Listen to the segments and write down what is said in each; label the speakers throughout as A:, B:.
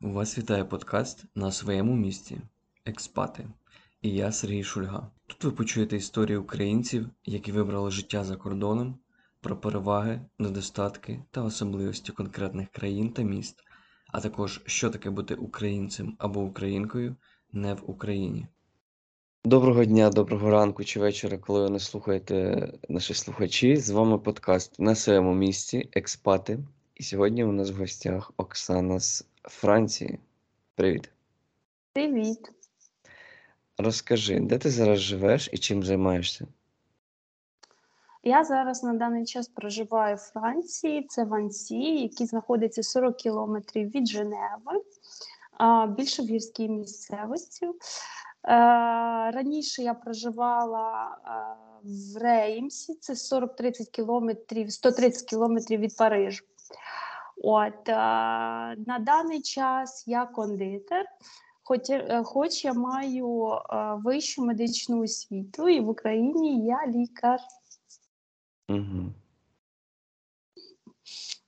A: Вас вітає подкаст на своєму місці Експати. І я Сергій Шульга. Тут ви почуєте історії українців, які вибрали життя за кордоном, про переваги, недостатки та особливості конкретних країн та міст, а також що таке бути українцем або українкою не в Україні. Доброго дня, доброго ранку чи вечора, коли ви нас слухаєте, наші слухачі. З вами подкаст на своєму місці Експати. І сьогодні у нас в гостях Оксана з Франції. Привіт.
B: Привіт.
A: Розкажи, де ти зараз живеш і чим займаєшся?
B: Я зараз на даний час проживаю в Франції, це Вансі, який знаходиться 40 кілометрів від Женеви, більше в гірській місцевості. Е, раніше я проживала е, в Реймсі, це 40-30 кілометрів, 130 кілометрів від Парижу. От, е, На даний час я кондитер, хоч, е, хоч я маю е, вищу медичну освіту, і в Україні я лікар.
A: Угу.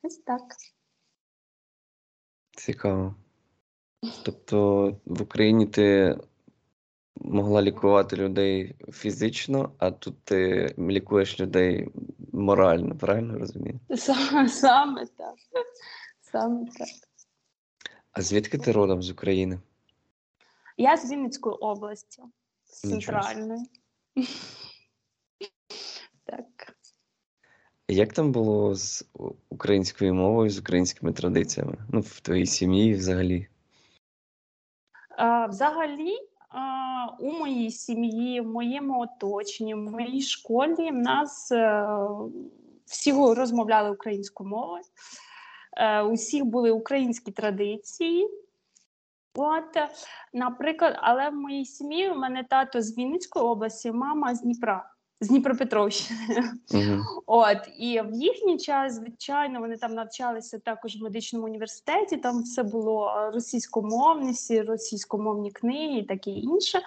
B: Ось так.
A: Цікаво. Тобто в Україні ти могла лікувати людей фізично, а тут ти лікуєш людей морально, правильно розумію?
B: Саме, саме так. Саме так.
A: А звідки ти родом з України?
B: Я з Вінницької області, з центральної. Так.
A: Як там було з українською мовою, з українськими традиціями? Ну, в твоїй сім'ї взагалі?
B: А, Взагалі, у моїй сім'ї, в моєму оточенні, в моїй школі в нас е, всі розмовляли українською мовою. Е, усіх були українські традиції. От, наприклад, але в моїй сім'ї у мене тато з Вінницької області, мама з Дніпра з Дніпропетровщини. Uh-huh. От і в їхній час, звичайно, вони там навчалися також в медичному університеті. Там все було російськомовні, всі російськомовні книги і таке інше.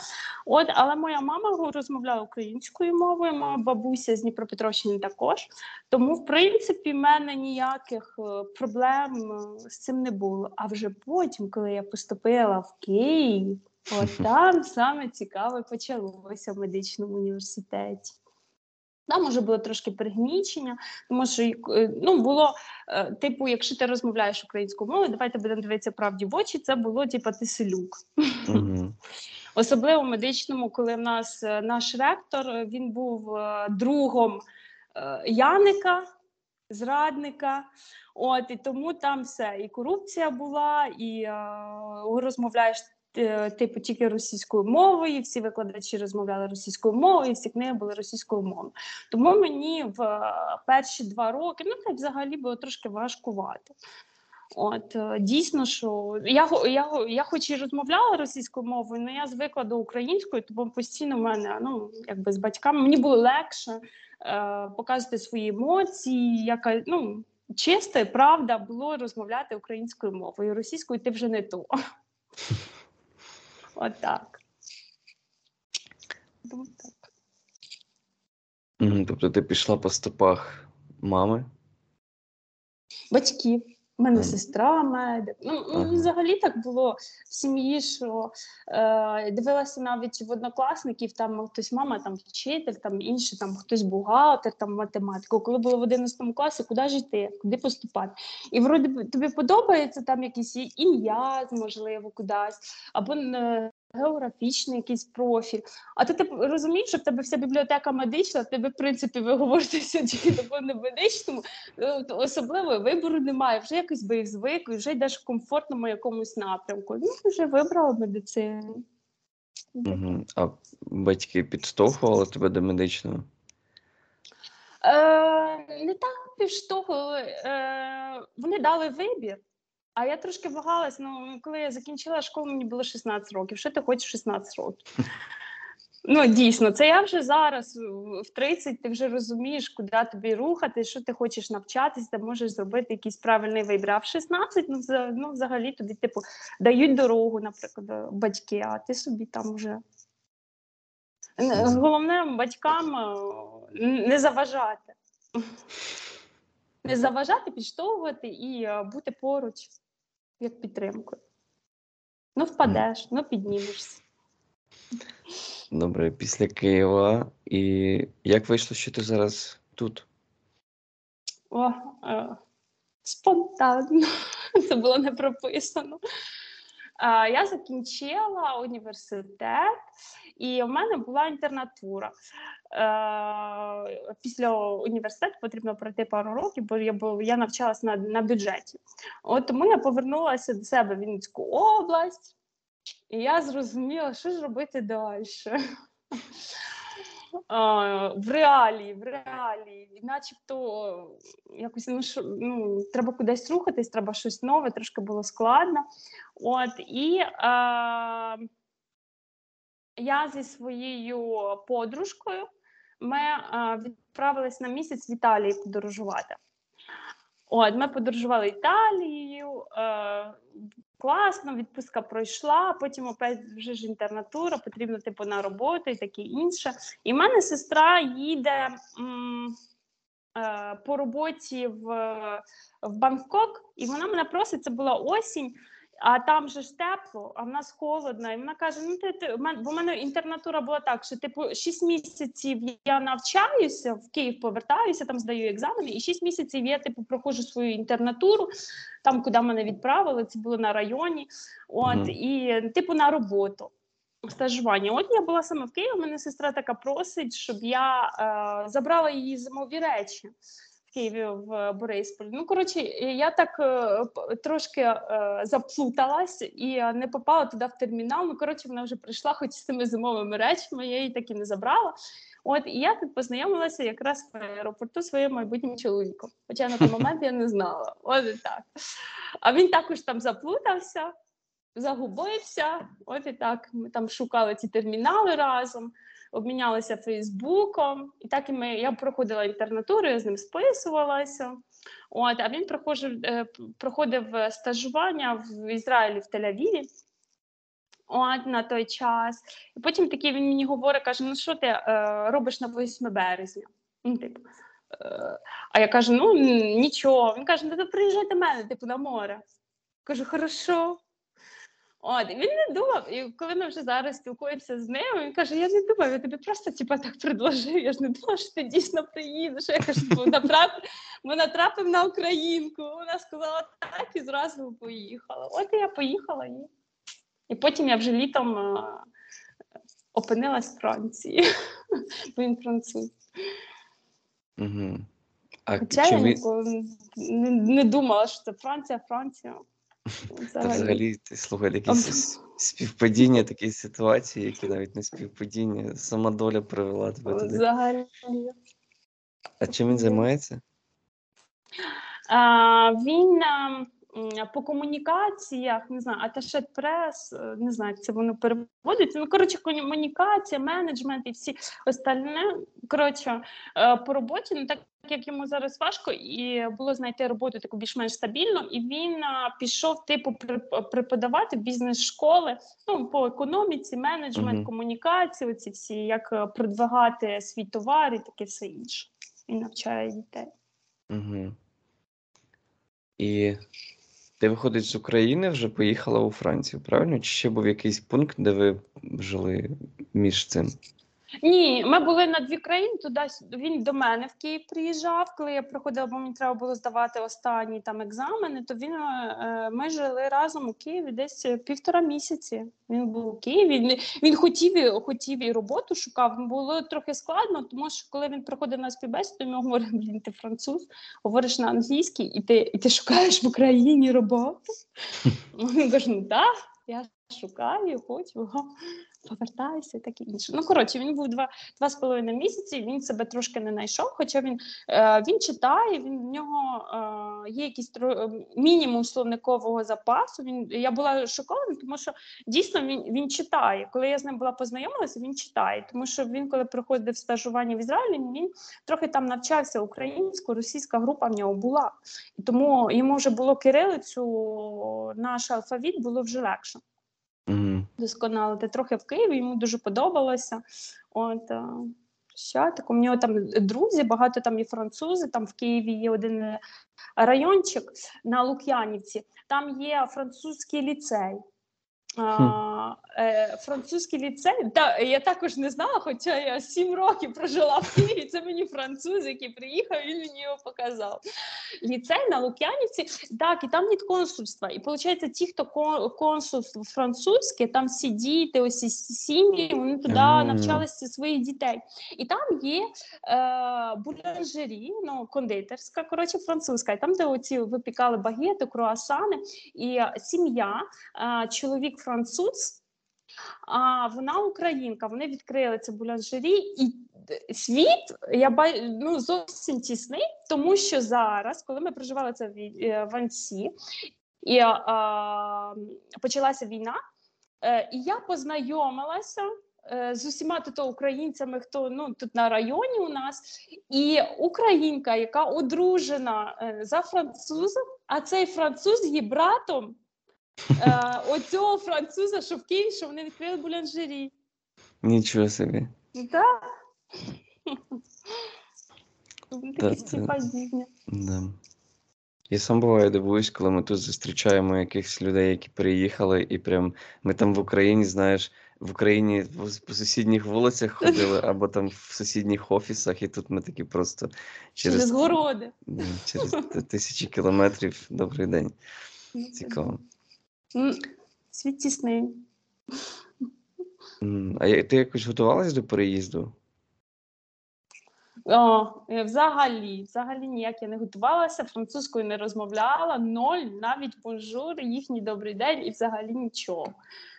B: От, але моя мама розмовляла українською мовою, моя бабуся з Дніпропетровщини також. Тому, в принципі, в мене ніяких е, проблем е, з цим не було. А вже потім, коли я поступила в Київ. От там саме цікаве почалося в медичному університеті. Там може було трошки пригнічення, тому що е, ну, було, е, типу, якщо ти розмовляєш українською мовою, давайте будемо дивитися правді в очі, це було типу, ти селюк. Угу. Особливо в медичному, коли в нас е, наш ректор він був другом Яника, зрадника. От І тому там все. І корупція була, і розмовляєш типу тільки російською мовою, всі викладачі розмовляли російською мовою, і всі книги були російською мовою. Тому мені в е, перші два роки ну так взагалі було трошки важкувати. От е, дійсно, що я я, я хоч і розмовляла російською мовою, але я звикла до української, тому постійно в мене ну якби з батьками мені було легше е, показувати свої емоції, яка ну чисто правда було розмовляти українською мовою. Російською ти вже не то. Отак.
A: Тому так. Тобто ти пішла по стопах мами?
B: Батьків. У мене сестра медик. Ну, ну взагалі так було в сім'ї, що е, дивилася навіть в однокласників, там хтось мама, там вчитель, там інший, там хтось бухгалтер, там математику. Коли було в 11 класі, куди ж йти, куди поступати? І вроді тобі подобається там якісь ім'я, можливо, кудись, або е, географічний якийсь профіль. А ти, ти розумієш, що в тебе вся бібліотека медична, в тебе, в принципі, ви говорите тільки не медичному, ну, особливо вибору немає. Вже якось би звик, вже йдеш в комфортному якомусь напрямку. Ну, вже вибрала медицину.
A: Угу. А батьки підштовхували тебе до медичного?
B: Е, Не так підштовхували. Е, Вони дали вибір. А я трошки вагалась, ну коли я закінчила школу, мені було 16 років. Що ти хочеш 16 років? Ну, дійсно, це я вже зараз в 30 ти вже розумієш, куди тобі рухати, що ти хочеш навчатися, ти можеш зробити якийсь правильний вибір. А в 16, ну, ну взагалі тобі, типу, дають дорогу, наприклад, батьки, а ти собі там вже. Головне батькам е, не заважати. Не заважати, підштовхувати і е, бути поруч як підтримкою. Ну, впадеш, ну піднімешся.
A: Добре, після Києва. І як вийшло, що ти зараз тут?
B: О, о, спонтанно. Це було не прописано. Я закінчила університет, і в мене була інтернатура. Е, після університету потрібно пройти пару років, бо я, бо я навчалася на, на бюджеті. От тому я повернулася до себе в Вінницьку область, і я зрозуміла, що ж робити далі. В реалії, в реалії, начебто якось ну, шо, ну, треба кудись рухатись, треба щось нове, трошки було складно. От і е, я зі своєю подружкою ми е, відправились на місяць в Італії подорожувати. От, ми подорожували Італією, е, класно, відпустка пройшла, потім опять вже ж інтернатура, потрібно типу на роботу і таке інше. І в мене сестра їде м, е, по роботі в, в Бангкок, і вона мене просить, це була осінь. А там же ж тепло, а в нас холодно. І вона каже: Ну ти, ти бо в мене інтернатура була так, що типу 6 місяців я навчаюся в Київ, повертаюся, там здаю екзамени, і 6 місяців я типу проходжу свою інтернатуру, там куди мене відправили. Це було на районі. От mm. і типу на роботу. Стажування. От я була саме в Києві. Мене сестра така просить, щоб я е, забрала її зимові речі. Києві в Борисполі. Ну коротше, я так е, трошки е, заплуталась і не попала туди в термінал. Ну коротше, вона вже прийшла, хоч з цими зимовими речами, я її так і не забрала. От і я тут познайомилася якраз в аеропорту своїм майбутнім чоловіком. Хоча на той момент я не знала. От і так. А він також там заплутався, загубився. От і так. Ми там шукали ці термінали разом обмінялися Фейсбуком, і так і ми я проходила інтернатуру, я з ним списувалася. От, а він проходив, е, проходив стажування в Ізраїлі в Тель-Авіві. От на той час. І потім такий він мені говорить, каже: ну що ти е, робиш на 8 березня? Ну, типу, е, А я кажу: ну нічого. Він каже: ну то приїжджай до мене, типу, на море. Кажу, хорошо. От, він не думав, і коли ми вже зараз спілкуємося з ним, він каже: Я не думав, я тобі просто типу, так предложив. Я ж не думала, що ти дійсно приїдеш. Я кажу, натрапив, ми натрапив на українку. Вона сказала так і зразу поїхала. От і я поїхала і і потім я вже літом а, опинилась в Франції, бо він француз.
A: Угу. А
B: Хоча я ніколи не, не думала, що це Франція, Франція.
A: Та взагалі, ти слухай, якісь співпадіння, такі ситуації, які навіть не співпадіння, сама доля привела тебе туди.
B: Взагалі.
A: А чим він займається?
B: А, Він по комунікаціях, не знаю, аташет прес, е, не знаю, як це воно переводиться. Ну, коротше, комунікація, менеджмент і всі остальне. Коротше, е, по роботі, ну так як йому зараз важко, і було знайти роботу таку більш-менш стабільно, і він пішов типу преподавати бізнес-школи ну, по економіці, менеджмент, uh-huh. комунікації, оці всі, як е, продвигати свій товар і таке все інше. Він навчає дітей.
A: Угу. І ти виходить з України, вже поїхала у Францію, правильно? Чи ще був якийсь пункт, де ви жили між цим?
B: Ні, ми були на дві країни. Туди він до мене в Київ приїжджав. Коли я приходила, бо мені треба було здавати останні там екзамени. То він е, ми жили разом у Києві десь півтора місяці. Він був у Києві. Він, він хотів хотів і роботу шукав. Було трохи складно, тому що коли він приходив на співбесіду, ми говоримо, блін, ти француз, говориш на англійській, і ти і ти шукаєш в Україні роботу. Він каже, ну так, я шукаю, хочу повертаюся, так і інше. Ну коротше, він був два два з половиною місяці. Він себе трошки не знайшов. Хоча він е, він читає, він в нього е, є якийсь тро, мінімум словникового запасу. Він я була шокована, тому що дійсно він він читає. Коли я з ним була познайомилася, він читає, тому що він, коли приходив стажування в Ізраїлі, він трохи там навчався українською, російська група в нього була, і тому йому вже було кирилицю, наш алфавіт було вже легше.
A: Угу.
B: Досконалити трохи в Києві, йому дуже подобалося. От що так, у нього там друзі, багато там і французи. Там в Києві є один е, райончик на Лук'янівці, там є французький ліцей. А, е, французький ліцей. Та, я також не знала, хоча я сім років прожила в Києві. Це мені француз, який приїхав, він мені його показав. Ліцей на Лук'янівці, так, і там є консульства. І виходить, ті, хто консульство французьке, там всі діти, ось сім'ї, вони туди
A: Мгм.
B: навчалися своїх дітей. І там є е, булянжері, ну, кондитерська, коротше, французька, і там, де оці випікали багети, круасани, і сім'я, е, чоловік француз, а вона українка. Вони відкрили це булянжері, і світ я ну, зовсім тісний, тому що зараз, коли ми проживали це в, е, в Ансі, і е, почалася війна, е, і я познайомилася. е, З усіма тут українцями, хто ну тут на районі у нас, і українка, яка одружена за французом, а цей француз є братом оцього француза, що в Києві, що вони відкрили булянжері.
A: Нічого собі.
B: Так. Вони
A: Та
B: такі співпадіння.
A: Да. Я сам буваю дивуюсь, коли ми тут зустрічаємо якихось людей, які приїхали, і прям ми там в Україні, знаєш, в Україні по, по сусідніх вулицях ходили, або там в сусідніх офісах, і тут ми такі просто
B: Через
A: через,
B: городи.
A: через тисячі кілометрів. Добрий день. Цікаво.
B: Світ тісний.
A: А ти якось готувалась до переїзду?
B: О, е, взагалі, взагалі ніяк я не готувалася, французькою не розмовляла, ноль, навіть бонжур, їхній добрий день і взагалі нічого.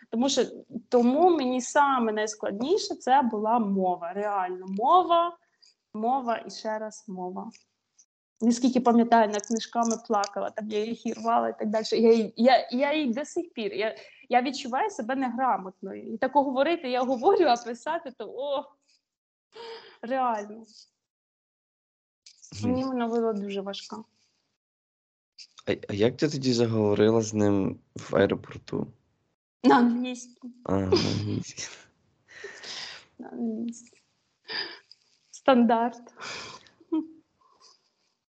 B: Тому що тому мені саме найскладніше це була мова. Реально, мова, мова і ще раз мова. Наскільки пам'ятаю, над книжками плакала, там я їх і рвала і так далі. Я, їй- я, я і до сих пір. Я, я відчуваю себе неграмотною. І тако говорити, я говорю, а писати то о, реально. Мені вона була дуже важка.
A: А, а як ти тоді заговорила з ним в аеропорту?
B: На англійській.
A: А, на англійській.
B: На англійській. Стандарт.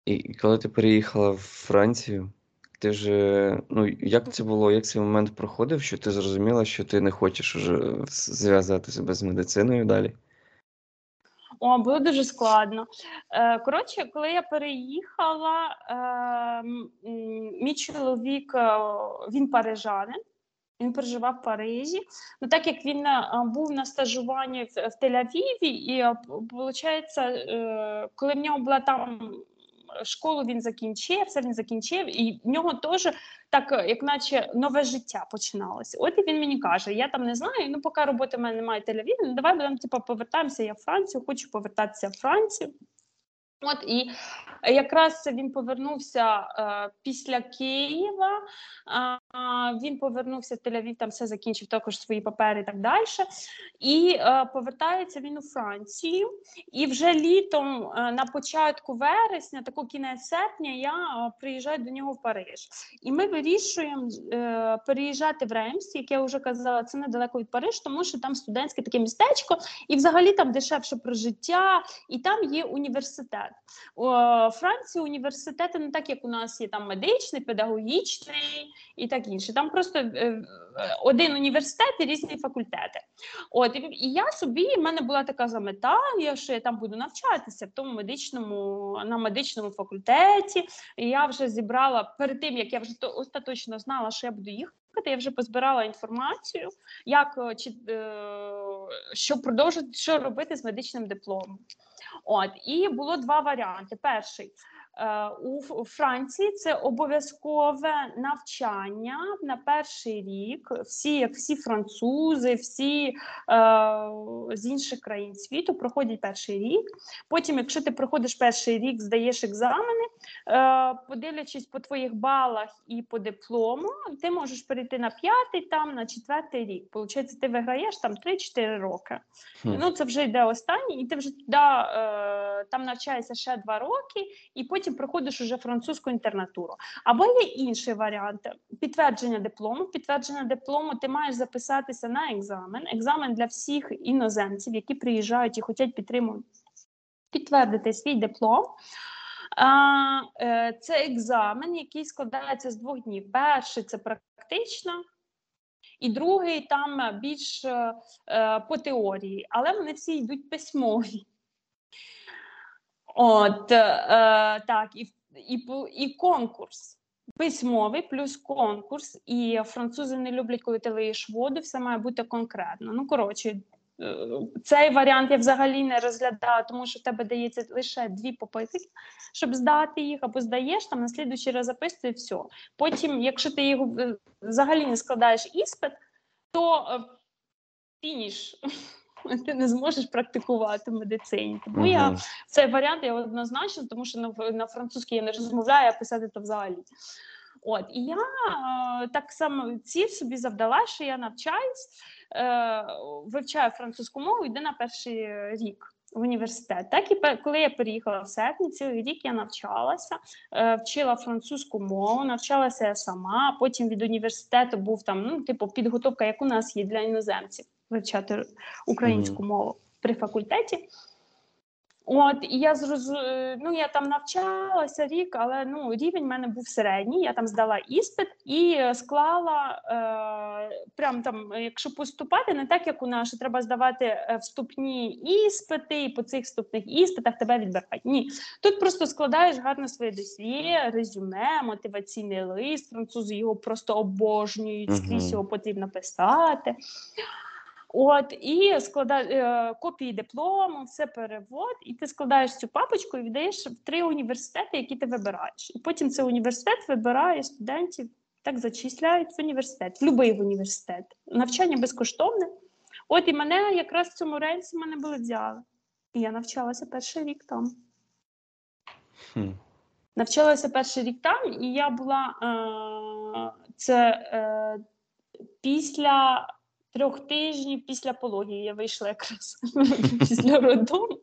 A: І коли ти переїхала в Францію, ти ж, ну, як це було, як цей момент проходив, що ти зрозуміла, що ти не хочеш уже зв'язати себе з медициною далі?
B: О, було дуже складно. Е, коротше, коли я переїхала, е, м, м, мій чоловік е, він парижанин. Він проживав в Парижі. Ну, так як він е, був на стажуванні в Тель-Авіві, і виходить, коли в нього була там школу, він закінчив, все він закінчив, і в нього теж так, е, як наче нове життя починалося. От і він мені каже: я там не знаю, ну поки роботи в мене немає телевізор, ну давай будемо типу, повертаємося. Я в Францію, хочу повертатися в Францію. От і якраз він повернувся е, після Києва. А, він повернувся в Тель-Авів, там все закінчив також свої папери і так далі. І е, повертається він у Францію. І вже літом, е, на початку вересня, тако кінець серпня, я е, приїжджаю до нього в Париж. І ми вирішуємо е, переїжджати в Реймс, як я вже казала, це недалеко від Париж, тому що там студентське таке містечко, і взагалі там дешевше прожиття, і там є університет. У Франції університети не так, як у нас є там медичний, педагогічний і так інше. Там просто е, один університет і різні факультети. От і, я собі, в мене була така замета, що я там буду навчатися в тому медичному на медичному факультеті. І я вже зібрала перед тим, як я вже то остаточно знала, що я буду їхати. Я вже позбирала інформацію, як е, чи е, що продовжити, що робити з медичним дипломом. От і було два варіанти. Перший у Франції це обов'язкове навчання на перший рік. Всі, як всі французи, всі е, з інших країн світу проходять перший рік. Потім, якщо ти проходиш перший рік, здаєш екзамени, е, подивлячись по твоїх балах і по диплому, ти можеш перейти на п'ятий, там на четвертий рік. Получається, ти виграєш там 3-4 роки.
A: Хм.
B: Ну, це вже йде останній, і ти вже туди е, там навчаєшся ще два роки, і потім проходиш уже французьку інтернатуру. Або є інший варіант підтвердження диплому. Підтвердження диплому ти маєш записатися на екзамен. Екзамен для всіх іноземців, які приїжджають і хочуть підтримувати підтвердити свій диплом. Е, це екзамен, який складається з двох днів. Перший це практична, і другий там більш е, по теорії, але вони всі йдуть письмові. От е, так, і, і, і конкурс. Письмовий плюс конкурс, і французи не люблять, коли ти лиєш воду, все має бути конкретно. Ну, коротше, е, цей варіант я взагалі не розглядаю, тому що в тебе дається лише дві попитки, щоб здати їх, або здаєш там на слідуючий раз записує все. Потім, якщо ти його е, взагалі не складаєш іспит, то е, фініш. Ти не зможеш практикувати в медицині. Тому я цей варіант я однозначно, тому що на, на французькій я не розмовляю, а писати то взагалі. От, і я е, так само ціль собі завдала, що я навчаюсь, е, вивчаю французьку мову, йду на перший рік в університет. Так і коли я переїхала в серпні, цілий рік я навчалася, е, вчила французьку мову, навчалася я сама. Потім від університету був там, ну, типу, підготовка, як у нас є для іноземців, вивчати українську мову при факультеті. От, і я зроз... е, ну, я там навчалася рік, але ну, рівень в мене був середній. Я там здала іспит і склала е, прям там, якщо поступати, не так як у нас, що треба здавати е, вступні іспити, і по цих вступних іспитах тебе відбирають. Ні, тут просто складаєш гарно своє досьє, резюме, мотиваційний лист. Французи його просто обожнюють, скрізь його потрібно писати. От, і складає е, копії диплому, все перевод, і ти складаєш цю папочку і віддаєш в три університети, які ти вибираєш. І потім цей університет вибирає студентів, так зачисляють в університет, в будь-який університет. Навчання безкоштовне. От і мене якраз в цьому рейсі мене були взяли. І я навчалася перший рік там.
A: Хм.
B: Навчалася перший рік там, і я була е, це е, після трьох тижнів після пологів я вийшла якраз після роддому.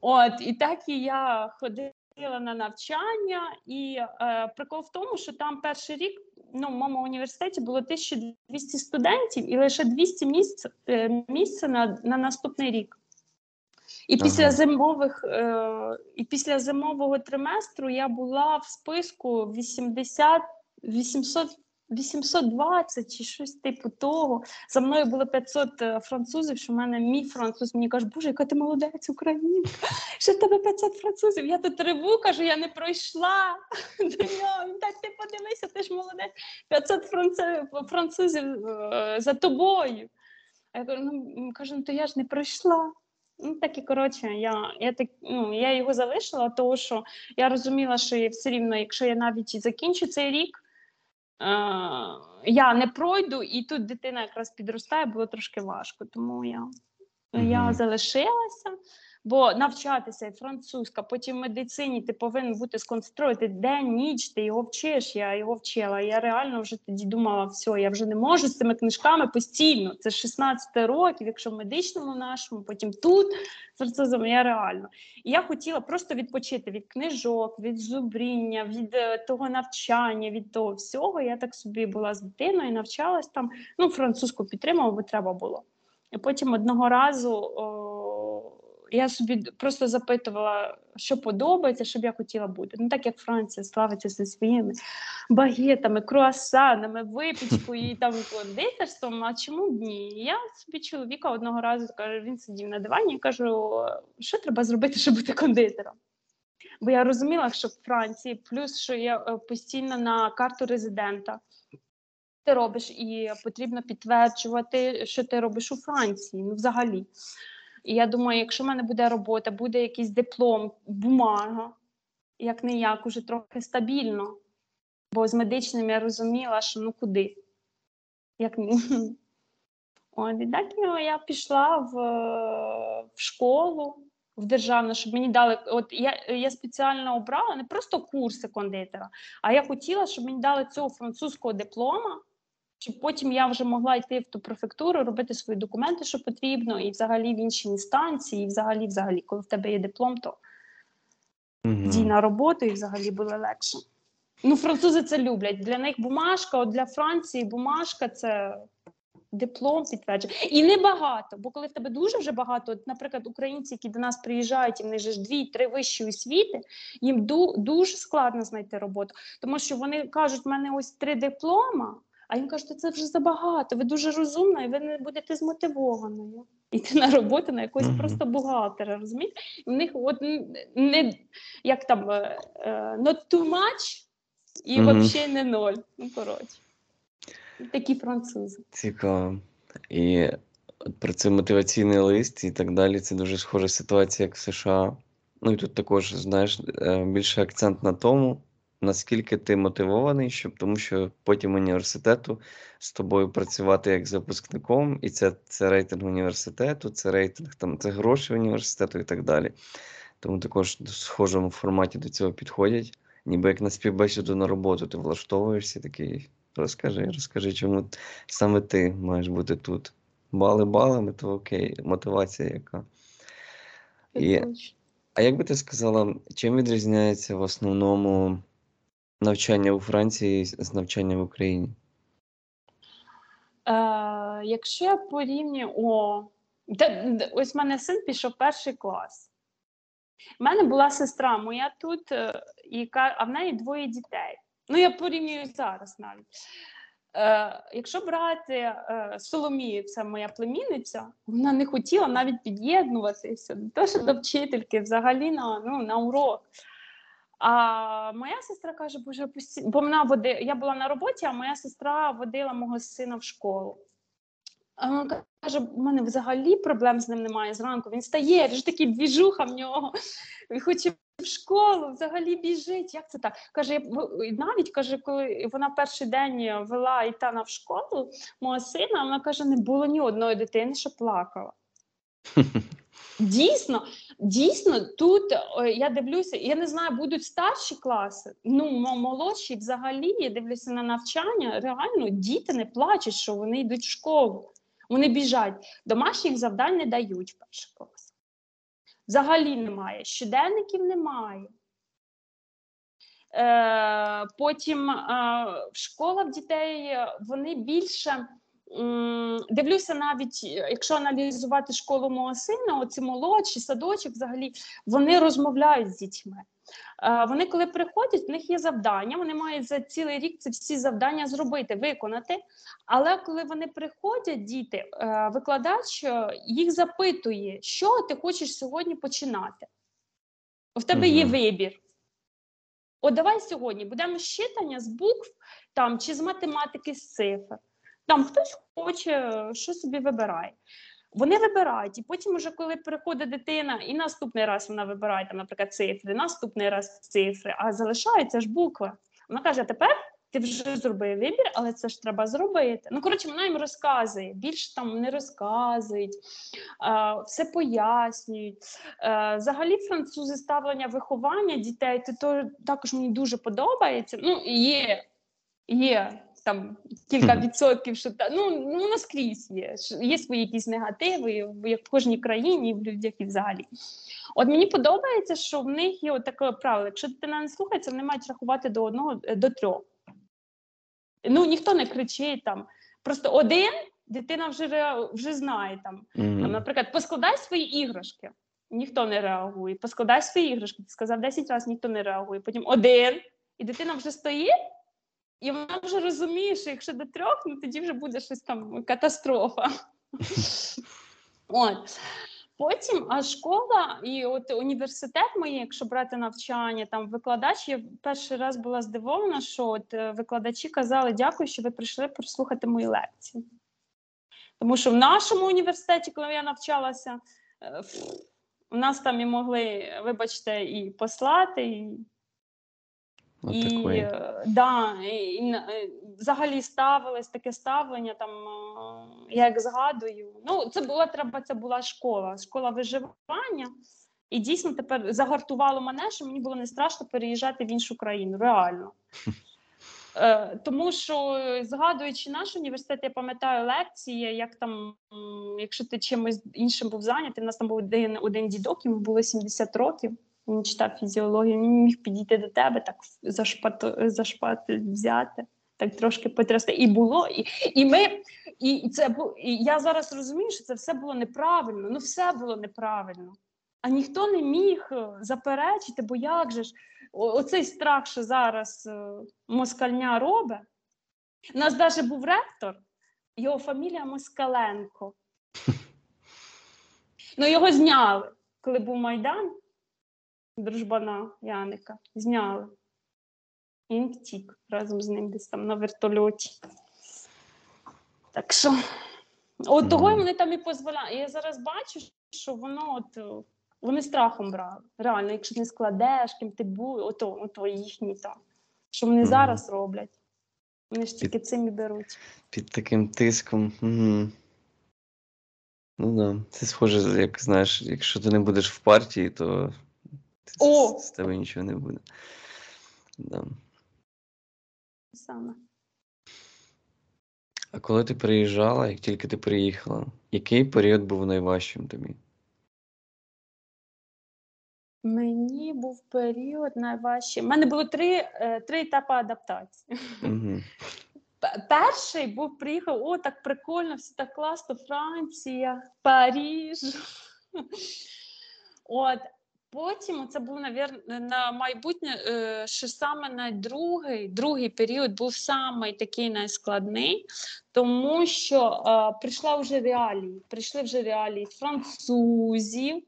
B: От, і так і я ходила на навчання, і е, прикол в тому, що там перший рік ну, в моєму університеті було 1200 студентів і лише 200 місць, е, місця на, на наступний рік. І після
A: Ага.
B: зимових е, і після зимового триместру я була в списку 80 800 820 чи щось типу того. За мною було 500 е, французів, що в мене мій француз мені каже, боже, яка ти молодець, українка, що в тебе 500 французів. Я тут реву, кажу, я не пройшла до нього. Він так ти подивися, ти ж молодець. 500 французів, е, за тобою. А я кажу, ну, кажу, ну то я ж не пройшла. Ну, так і коротше, я, я, так, ну, я його залишила, тому що я розуміла, що я все рівно, якщо я навіть закінчу цей рік, я не пройду, і тут дитина якраз підростає, було трошки важко. Тому я, я залишилася. Бо навчатися і французька, потім в медицині ти повинен бути сконцентрувати день, ніч, ти його вчиш, я його вчила. Я реально вже тоді думала, все, я вже не можу з цими книжками постійно. Це 16 років, якщо в медичному нашому, потім тут з французом, я реально. І я хотіла просто відпочити від книжок, від зубріння, від е, того навчання, від того всього. Я так собі була з дитиною, навчалась там. Ну, французьку підтримала, бо треба було. І потім одного разу о, я собі просто запитувала, що подобається, що б я хотіла бути. Ну, так як Франція славиться зі своїми багетами, круасанами, випічкою і там кондитерством, а чому б ні? Я собі чоловіка одного разу кажу, він сидів на дивані, я кажу, що треба зробити, щоб бути кондитером? Бо я розуміла, що в Франції, плюс що я е, постійно на карту резидента ти робиш, і потрібно підтверджувати, що ти робиш у Франції, ну взагалі. І я думаю, якщо в мене буде робота, буде якийсь диплом, бумага, як не як, уже трохи стабільно. Бо з медичним я розуміла, що ну куди? Як. От, і так ну, я пішла в, в школу, в державну, щоб мені дали. От я, я спеціально обрала не просто курси кондитера, а я хотіла, щоб мені дали цього французького диплома, щоб потім я вже могла йти в ту префектуру, робити свої документи, що потрібно, і взагалі в інші інстанції, і взагалі, взагалі, коли в тебе є диплом, то
A: Мгм.
B: йди на роботу і взагалі буде легше. Ну, французи це люблять. Для них бумажка, от для Франції бумажка це диплом підтвердження. І небагато, бо коли в тебе дуже вже багато, от, наприклад, українці, які до нас приїжджають, і в них же ж дві-три вищі освіти, їм ду- дуже складно знайти роботу, тому що вони кажуть, в мене ось три диплома. А він каже, це вже забагато, ви дуже розумна, і ви не будете змотивованою. Йти на роботу на якогось
A: Мгм.
B: просто бухгалтера, розумієте? В них от не як там е, е, not too much і
A: Мгм.
B: взагалі не ноль. Ну, коротше. Такі французи.
A: Цікаво. І от про це мотиваційний лист і так далі. Це дуже схожа ситуація, як в США. Ну і тут також, знаєш, е, більше акцент на тому, наскільки ти мотивований, щоб тому що потім університету з тобою працювати як з випускником, і це, це рейтинг університету, це рейтинг там, це гроші університету і так далі. Тому також в схожому форматі до цього підходять. Ніби як на співбесіду на роботу ти влаштовуєшся такий. Розкажи, розкажи, чому саме ти маєш бути тут. Бали балами, то окей, мотивація яка. І- А як би ти сказала, чим відрізняється в основному навчання у Франції з навчанням в Україні?
B: Е, якщо я порівнюю, о, де, ось в мене син пішов перший клас. У мене була сестра моя тут, е, і, ка- а в неї двоє дітей. Ну, я порівнюю зараз навіть. Е, якщо брати е, Соломію, це моя племінниця, вона не хотіла навіть під'єднуватися, не те, що до вчительки, взагалі на, ну, на урок. А моя сестра каже, боже, пусті... бо вона води... я була на роботі, а моя сестра водила мого сина в школу. А вона каже: у мене взагалі проблем з ним немає зранку. Він стає, ж такий двіжуха в нього. Він хоче в школу, взагалі біжить. Як це так? Каже, я навіть каже, коли вона перший день вела Ітана в школу, мого сина, вона каже, не було ні одної дитини, що плакала. Дійсно, дійсно, тут я дивлюся, я не знаю, будуть старші класи, ну молодші взагалі, я дивлюся на навчання. Реально діти не плачуть, що вони йдуть в школу. Вони біжать. Домашніх завдань не дають в перший клас. Взагалі немає. Щоденників немає. Е, потім е, школа в дітей вони більше. Дивлюся, навіть е, якщо аналізувати школу мого сина, оці молодші садочок, взагалі вони розмовляють з дітьми. Е, Вони, коли приходять, в них є завдання. Вони мають за цілий рік це всі завдання зробити, виконати. Але коли вони приходять, діти, е, викладач їх запитує, що ти хочеш сьогодні починати. В тебе є вибір. От давай сьогодні будемо з читання, з букв там, чи з математики, з цифр. Там хтось хоче, що собі вибирає. Вони вибирають, і потім, уже коли приходить дитина, і наступний раз вона вибирає, там, наприклад, цифри, наступний раз цифри, а залишаються ж букви. Вона каже: тепер ти вже зробив вибір, але це ж треба зробити. Ну, коротше, вона їм розказує, більше там не розказують, все пояснюють. Е, Взагалі, французи ставлення виховання дітей, то також мені дуже подобається. Ну, є, є там кілька відсотків, що та, ну, ну наскрізь є. Є свої якісь негативи, як в кожній країні, в людях і взагалі. От мені подобається, що в них є от таке правило: якщо дитина не слухається, вони мають рахувати до одного е, до трьох. Ну ніхто не кричить там. Просто один дитина вже вже знає там. Там, наприклад, поскладай свої іграшки. Ніхто не реагує. Поскладай свої іграшки. Ти сказав 10 разів, ніхто не реагує. Потім один, і дитина вже стоїть, і вона вже розуміє, що якщо до трьох, ну тоді вже буде щось там катастрофа. От. Потім а школа і от університет моє, якщо брати навчання, там викладач, я перший раз була здивована, що от е, викладачі казали, дякую, що ви прийшли прослухати мої лекції. Тому що в нашому університеті, коли я навчалася, е, у нас там і могли, вибачте, і послати, і і, е, да, і, і, е, взагалі ставилось таке ставлення. Там е, я як згадую. Ну, це була треба, це була школа, школа виживання. І дійсно тепер загартувало мене, що мені було не страшно переїжджати в іншу країну. Реально. Е, тому що, згадуючи наш університет, я пам'ятаю лекції, як там, якщо ти чимось іншим був зайнятий, у нас там був один, один дідок, йому було 70 років. Він читав фізіологію, він міг підійти до тебе, так за шпат, за шпатель взяти, так трошки потрясти. І було, і, і ми, і, і це і я зараз розумію, що це все було неправильно. Ну, все було неправильно. А ніхто не міг е, заперечити, бо як же ж оцей страх, що зараз е, москальня робить, У нас навіть був ректор, його фамілія Москаленко. Ну, його зняли, коли був Майдан, дружбана Яника. Зняли. І він втік разом з ним десь там на вертольоті. Так що, от того вони там і дозволяють. Я зараз бачу, що воно от. е, Вони страхом брали. Реально, якщо не складеш, ким ти був, ото, ото їхні там. Що вони зараз роблять? Вони ж тільки цим і беруть.
A: Під таким тиском. Угу. Ну да. Це схоже, як знаєш, якщо ти не будеш в партії, то
B: О!
A: з тебе нічого не буде. Да.
B: Саме.
A: А коли ти приїжджала, як тільки ти приїхала, який період був найважчим тобі?
B: Мені був період найважчий. У мене було три, е, три етапи адаптації.
A: Угу.
B: Перший був приїхав, о, так прикольно, все так класно, Франція, Паріж. От. Потім це був, на майбутнє, е, що саме на другий, другий період був саме такий найскладний, тому що е, прийшла вже реалії. Прийшли вже реалії французів,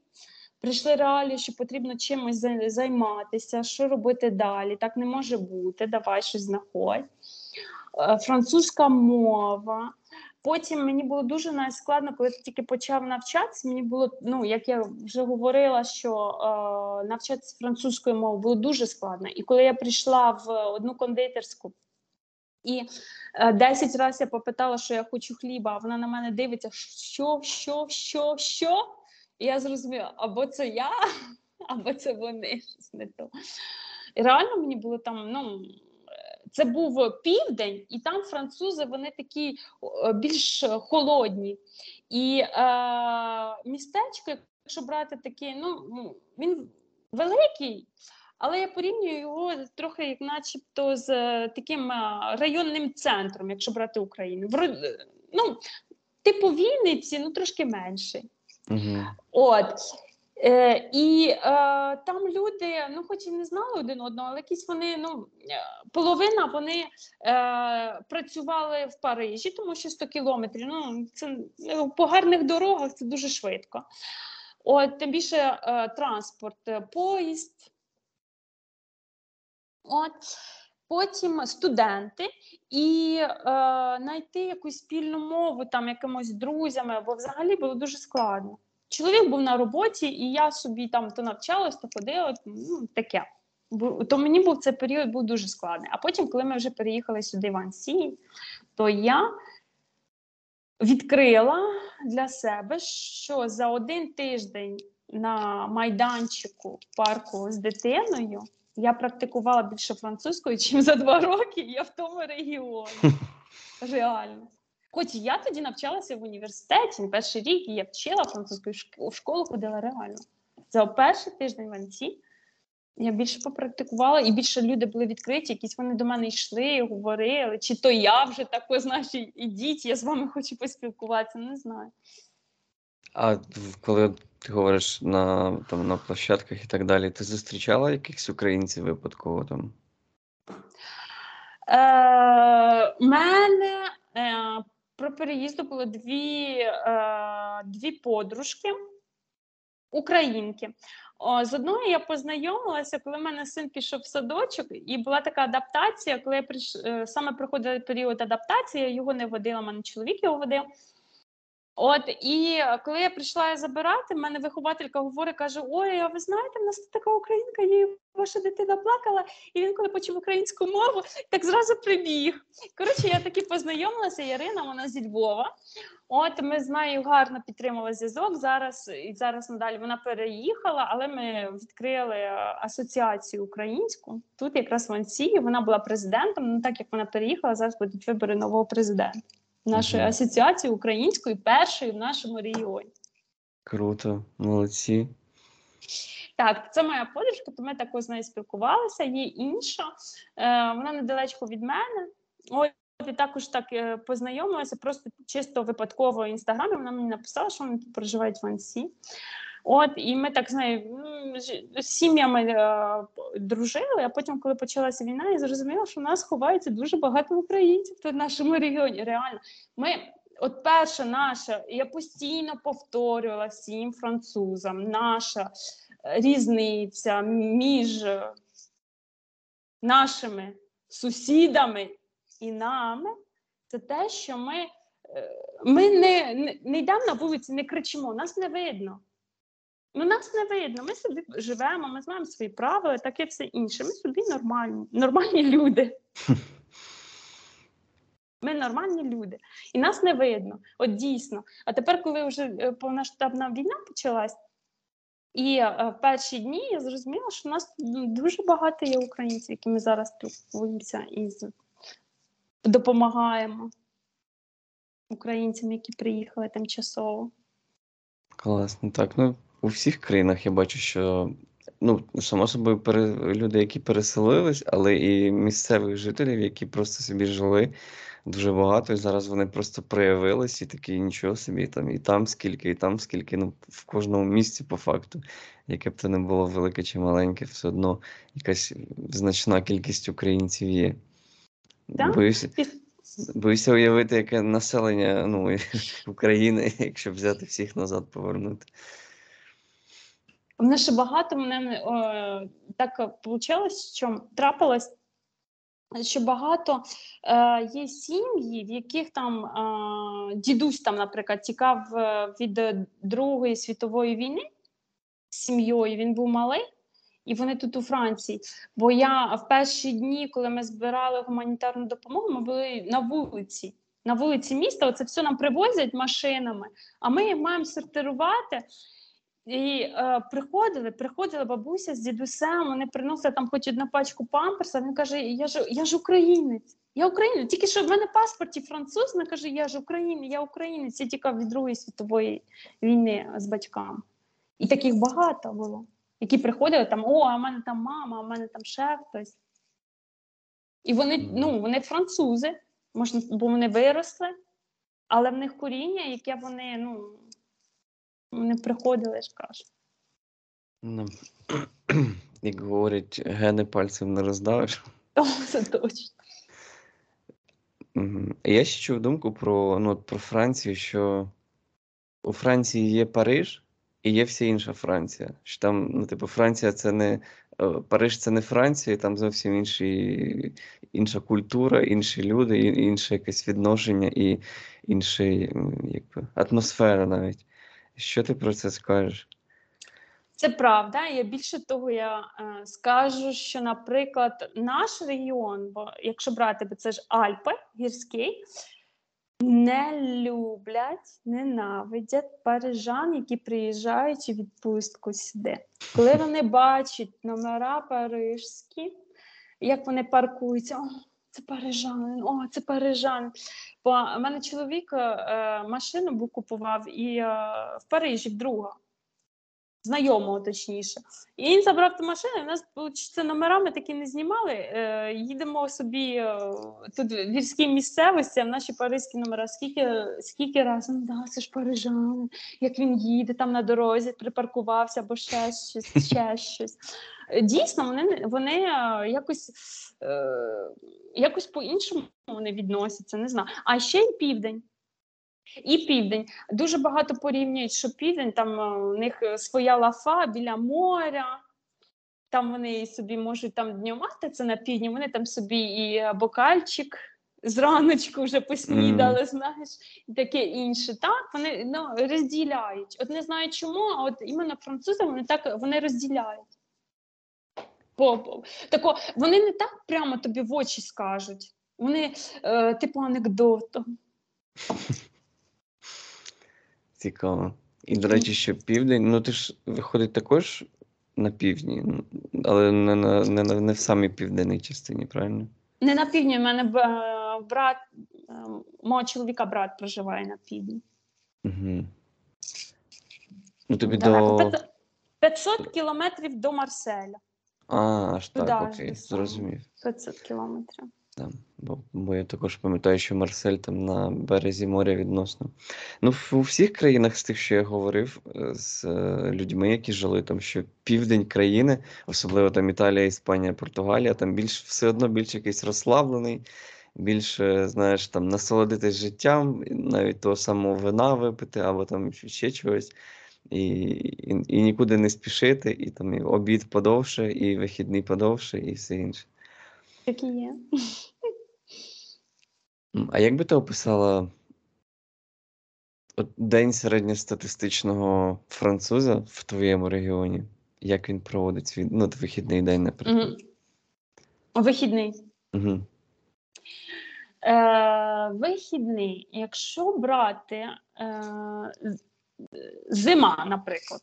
B: прийшли реалії, що потрібно чимось займатися, що робити далі. Так не може бути. Давай щось знаходь. Е, Французька мова. Потім мені було дуже найскладно, коли я тільки почав навчатися. Мені було, ну як я вже говорила, що е, навчатися французькою мовою було дуже складно. І коли я прийшла в одну кондитерську і е, 10 разів я попитала, що я хочу хліба, а вона на мене дивиться, що, що, що, що. І я зрозуміла, або це я, або це вони не то. І реально мені було там, ну. Е, Це був південь, і там французи вони такі більш холодні. І е, містечко, якщо брати таке, ну він великий, але я порівнюю його трохи, як начебто, з е, таким е, районним центром, якщо брати Україну. Ну, типу Вінниці, ну трошки менший.
A: Угу.
B: От. Е, і е, там люди, ну хоч і не знали один одного, але якісь вони, ну, е, половина вони е, працювали в Парижі, тому що 100 кілометрів. Ну, це ну, по гарних дорогах це дуже швидко. От, тим більше е, транспорт, е, поїзд. От. Потім студенти, і е, знайти якусь спільну мову там якимось друзями, або взагалі було дуже складно. Чоловік був на роботі, і я собі там то навчалась, то ходила, ну таке. То мені був цей період був дуже складний. А потім, коли ми вже переїхали сюди в Ансі, то я відкрила для себе, що за один тиждень на майданчику парку з дитиною я практикувала більше французької, ніж за два роки я в тому регіоні. Реально. Хоч я тоді навчалася в університеті, перший рік і я вчила французькою шк- в школу ходила реально. За перший тиждень в Анці я більше попрактикувала, і більше люди були відкриті, якісь вони до мене йшли, говорили, чи то я вже тако, знаєш, ідіть, я з вами хочу поспілкуватися, не знаю.
A: А коли ти говориш на, там, на площадках і так далі, ти зустрічала якихось українців випадково там?
B: Е, У мене е, про переїзду було дві, е, дві подружки, українки. З одною я познайомилася, коли в мене син пішов в садочок, і була така адаптація, коли я приш... е, саме проходив період адаптації, я його не водила, мене чоловік його водив. От і е, коли я прийшла забирати, мене вихователька говорить, каже: Ой, а ви знаєте, в нас тут така українка, є ваша дитина плакала, і він, коли почув українську мову, так зразу прибіг. Коротше, я таки познайомилася. Ярина, вона зі Львова. От ми з нею гарно підтримали зв'язок. Зараз і зараз надалі вона переїхала, але ми відкрили е, асоціацію українську. Тут якраз в Ансії вона була президентом. Ну так як вона переїхала, зараз будуть вибори нового президента нашої асоціації української, першої в нашому регіоні.
A: Круто, молодці.
B: Так, це моя подружка, то ми також з нею спілкувалися. Є інша, е, вона недалечко від мене. От і також так е, познайомилася, просто чисто випадково в інстаграмі. Вона мені написала, що вони тут проживають в Ансі. От, і ми так з нею сім'ями е, дружили, а потім, коли почалася війна, я зрозуміла, що в нас ховається дуже багато українців в нашому регіоні. Реально. Ми, от перше наше, я постійно повторювала всім французам, наша е, різниця між нашими сусідами і нами, це те, що ми, е, ми не, не, не йдемо на вулиці, не кричимо, нас не видно. Ну, нас не видно. Ми собі живемо, ми знаємо свої правила, таке все інше. Ми собі нормальні, нормальні люди. Ми нормальні люди, і нас не видно. От дійсно. А тепер, коли вже е, повноштабна війна почалась, і е, в перші дні я зрозуміла, що в нас ну, дуже багато є українців, які ми зараз спілкуємося і допомагаємо українцям, які приїхали тимчасово.
A: Класно. Так, ну у всіх країнах я бачу, що ну, само собою, пере... люди, які переселились, але і місцевих жителів, які просто собі жили дуже багато, і зараз вони просто проявились і такі нічого собі, там і там скільки, і там скільки. Ну, в кожному місці, по факту, яке б то не було велике чи маленьке, все одно якась значна кількість українців є.
B: Так.
A: Боюся, боюся уявити, яке населення ну, України, якщо взяти всіх назад повернути.
B: У мене ще багато мене е, так вийшло, що трапилось, що багато е, є сім'ї, в яких там е, дідусь там, наприклад, тікав е, від Другої світової війни з сім'єю. Він був малий, і вони тут у Франції. Бо я в перші дні, коли ми збирали гуманітарну допомогу, ми були на вулиці. На вулиці міста, оце все нам привозять машинами, а ми маємо сортирувати. І е, приходили, приходила бабуся з дідусем, вони приносили там хоч одну пачку памперса. Він каже: Я ж я ж українець, я українець. Тільки що в мене паспорті француз, вона каже, я ж українець, я українець, я тікав від Другої світової війни з батьками. І таких багато було, які приходили там: о, а в мене там мама, а в мене там ще хтось. І вони, ну, вони французи, можна, бо вони виросли, але в них коріння, яке вони, ну, вони приходили, ж кажу.
A: Ну, як говорять, гени пальцем не роздавиш.
B: О, це точно.
A: Я ще чув думку про, ну, про Францію, що у Франції є Париж і є вся інша Франція. Що там, ну, типу, Франція це не е, Париж це не Франція, і там зовсім інші, інша культура, інші люди, інше якесь відношення і якби, атмосфера навіть. Що ти про це скажеш?
B: Це правда. Я більше того, я е, скажу, що, наприклад, наш регіон, бо якщо брати, бо це ж Альпи гірський, не люблять, ненавидять парижан, які приїжджають у відпустку сюди. Коли вони бачать номера парижські, як вони паркуються, це парижанин, о, це Парижан. Бо в мене чоловік е, машину був купував і е, в Парижі вдруга знайомого точніше. І він забрав ту машину, і в нас це номерами такі не знімали. Е, їдемо собі е, тут в гірській місцевості, а в наші паризькі номера. Скільки, скільки разів, ну ж парижанин, як він їде там на дорозі, припаркувався або ще щось, ще щось. Дійсно, вони, вони е, якось, е, якось по-іншому вони відносяться, не знаю. А ще й південь. І південь. Дуже багато порівнюють, що південь там е, у них е, своя лафа біля моря. Там вони собі можуть там днювати це на півдні, вони там собі і е, бокальчик зраночку вже поснідали, знаєш, і таке інше. Так, вони ну, розділяють. От не знаю чому, а от іменно французи вони так вони розділяють. Тако, вони не так прямо тобі в очі скажуть. Вони, е, типу, анекдотом.
A: Цікаво. І, до речі, що південь, ну ти ж виходить також на півдні, але не, на, не, на- не в самій південній частині, правильно?
B: Не на півдні, в мене е, брат, е, мого чоловіка брат проживає на півдні.
A: Угу. Ну тобі
B: Далеко.
A: до.
B: 500 кілометрів до Марселя.
A: А, аж так,
B: аж
A: окей, зрозумів.
B: 500 кілометрів.
A: Да. Бо, бо я також пам'ятаю, що Марсель там на березі моря відносно. Ну, у всіх країнах з тих, що я говорив е, з е, людьми, які жили там, що південь країни, особливо там Італія, Іспанія, Португалія, там більш все одно більш якийсь розслаблений, більше, знаєш, там насолодитись життям, навіть того самого вина випити або там ще чогось. І, і, і нікуди не спішити, і там і обід подовше, і вихідний подовше, і все інше.
B: Так і є.
A: А як би ти описала от день середньостатистичного француза в твоєму регіоні? Як він проводить свій ну, вихідний день, наприклад?
B: Мгм. Вихідний.
A: Угу.
B: Е, вихідний, якщо брати е, зима, наприклад.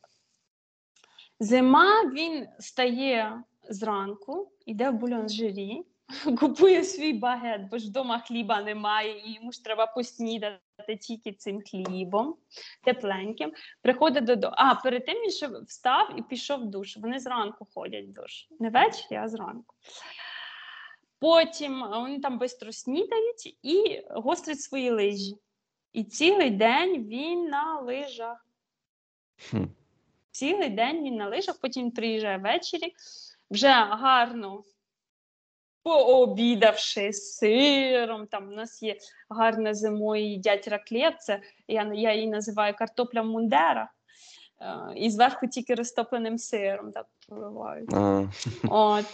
B: Зима він стає зранку, йде в бульонжері, купує свій багет, бо ж вдома хліба немає, і йому ж треба поснідати тільки цим хлібом, тепленьким. Приходить додому. А перед тим він ще встав і пішов в душ. Вони зранку ходять в душ. Не ввечері, а зранку. Потім вони там швидко снідають і гострять свої лижі. І цілий день він на лижах.
A: Хм.
B: Цілий день він на лижах, потім приїжджає ввечері, вже гарно пообідавши з сиром. Там у нас є гарне зимою їдять раклет, це я, я її називаю картопля мундера. Е, І зверху тільки розтопленим сиром так поливають. От.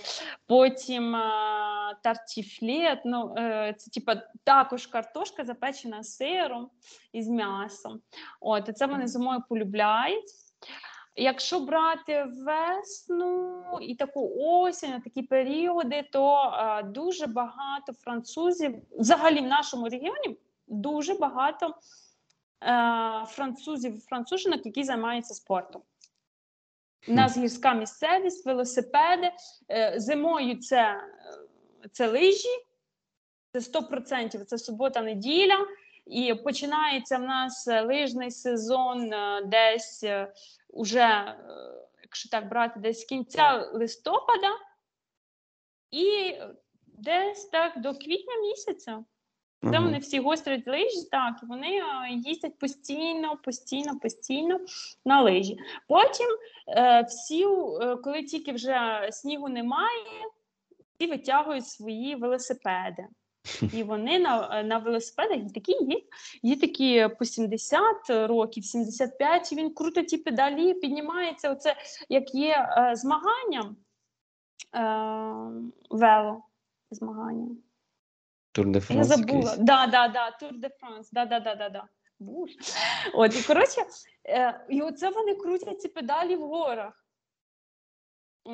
B: Потім а, тартіфлет, ну, е, це типа також картошка запечена сиром і з м'ясом. От, і це вони зимою полюбляють. Якщо брати весну і таку осінь, такі періоди, то е, дуже багато французів, взагалі в нашому регіоні дуже багато е, французів і францужинок, які займаються спортом. У нас гірська місцевість, велосипеди. Е, Зимою це, це лижі, це 100%, це субота-неділя. І починається в нас е, лижний сезон е, десь е, уже, якщо так брати, десь з кінця листопада і десь так до квітня місяця. Це
A: ага.
B: вони всі гострять лижі, так, і вони їздять постійно, постійно, постійно на лижі. Потім е, всі, коли тільки вже снігу немає, всі витягують свої велосипеди. І вони на, е, на велосипедах і такі є, є такі по 70 років, 75, і він крутить ті педалі, піднімається. Оце як є е, змагання е, вело змагання.
A: Тур де
B: Я
A: Франс
B: забула. Да, да, да, Тур де Франс. Да, да, да, да, да. От, і коротше, е, і оце вони крутять ці педалі в горах.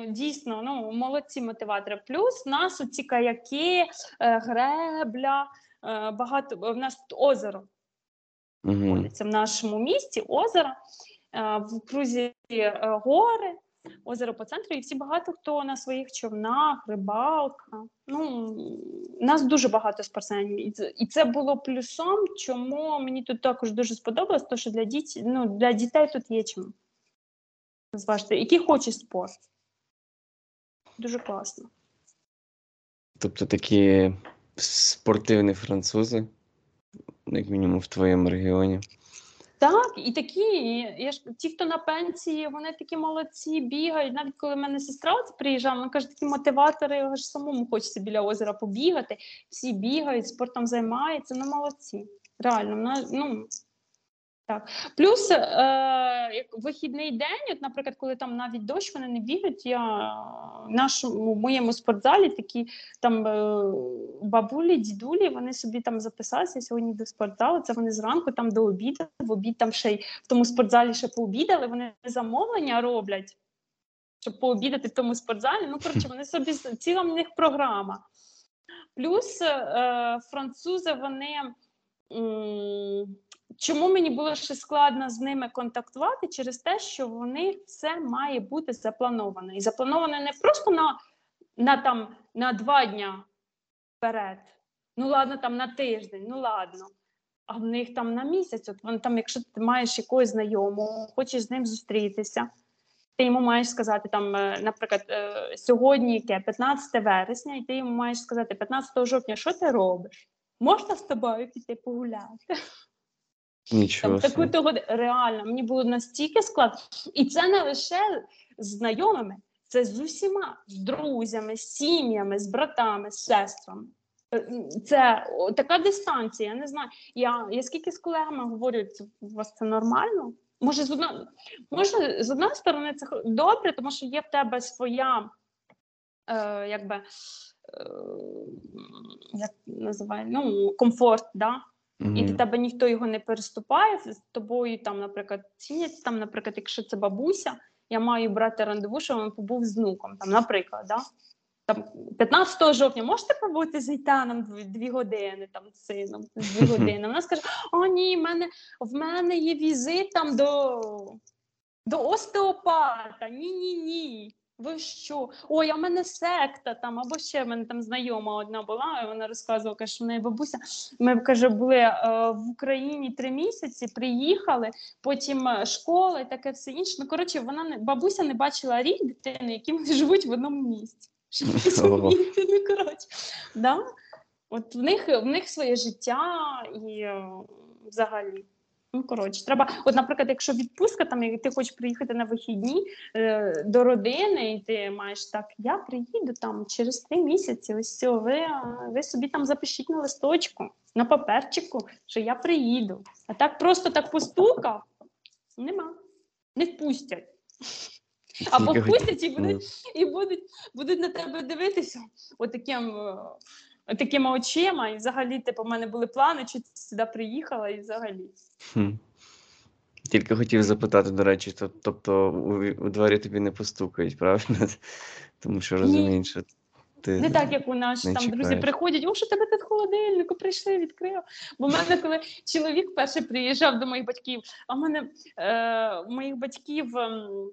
B: Дійсно, ну, молодці мотиватори. Плюс в нас оці каяки, е, гребля, е, багато. В нас тут озеро
A: Угу.
B: знаходиться в нашому місті, озеро, е, в крузі гори, озеро по центру, і всі багато хто на своїх човнах, рибалка. Ну, нас дуже багато спортсменів. І це, і це було плюсом, чому мені тут також дуже сподобалось, тому що для, дітей, ну, для дітей тут є чим зважити, які хочуть спорт. Дуже класно.
A: Тобто такі спортивні французи, як мінімум в твоєму регіоні.
B: Так, і такі, я ж ті, хто на пенсії, вони такі молодці, бігають. Навіть коли в мене сестра приїжджала, вона каже, такі мотиватори, аж самому хочеться біля озера побігати. Всі бігають, спортом займаються, ну молодці. Реально, вона, ну так. Плюс, е, вихідний день, от, наприклад, коли там навіть дощ, вони не бігають. Я в нашому моєму спортзалі такі там е, бабулі, дідулі, вони собі там записалися сьогодні до спортзалу. Це вони зранку там до обіду, в обід там ще й в тому спортзалі ще пообідали. Вони замовлення роблять, щоб пообідати в тому спортзалі. Ну, коротше, вони собі ціла в них програма. Плюс е, французи вони. м, Чому мені було ще складно з ними контактувати? Через те, що вони все має бути заплановано. І заплановано не просто на, на, там, на два дня вперед. Ну, ладно, там на тиждень, ну ладно. А в них там на місяць. От вони там, якщо ти маєш якогось знайомого, хочеш з ним зустрітися, ти йому маєш сказати там, е, наприклад, е, сьогодні яке 15 вересня, і ти йому маєш сказати 15 жовтня, що ти робиш? Можна з тобою піти погуляти?
A: Нічого.
B: Там таку того реально мені було настільки складно, і це не лише з знайомими, це з усіма з друзями, з сім'ями, з братами, з сестрами. Це о, така дистанція. Я не знаю. Я, я скільки з колегами говорю, це у вас це нормально? Може, з одної, може, з одної сторони, це добре, тому що є в тебе своя, е, якби, е, як називає, ну, комфорт, да? І до тебе ніхто його не переступає з тобою, там, наприклад, цінять, там, наприклад, якщо це бабуся, я маю брати рандеву, що він побув з внуком, там, наприклад, да? там, 15 жовтня можете побути з Ітаном дві, дві години, там, з сином, дві години. Вона скаже, о, ні, в мене, в мене є візит там до, до остеопата, ні-ні-ні. Ви що? Ой, а в мене секта там, або ще в мене там знайома одна була, і вона розказувала, каже, що в неї бабуся. Ми каже, були е, в Україні три місяці, приїхали, потім е, школа і таке все інше. Ну коротше, вона не бабуся не бачила рік дитини, які вони живуть в одному місці. Ну коротше. Да? От в них в них своє життя і е, взагалі. Ну, коротше, треба. От, наприклад, якщо відпустка, там і ти хочеш приїхати на вихідні е, до родини, і ти маєш так, я приїду там через три місяці. Ось все, ви, ви собі там запишіть на листочку, на паперчику, що я приїду. А так просто так постукав, нема. Не впустять. Або впустять і будуть і будуть, будуть на тебе дивитися отаким, е, такими очима. І взагалі, типу, в мене були плани, чи ти сюди приїхала, і взагалі.
A: Хм. Тільки хотів запитати, до речі, то, тобто у, у двері тобі не постукають, правильно? Тому що розуміють, що ти
B: Не так, як у нас там друзі приходять, о, що тебе тут холодильнику, прийшли, відкрив. Бо в мене, коли чоловік перший приїжджав до моїх батьків, а в мене е, у моїх батьків ем,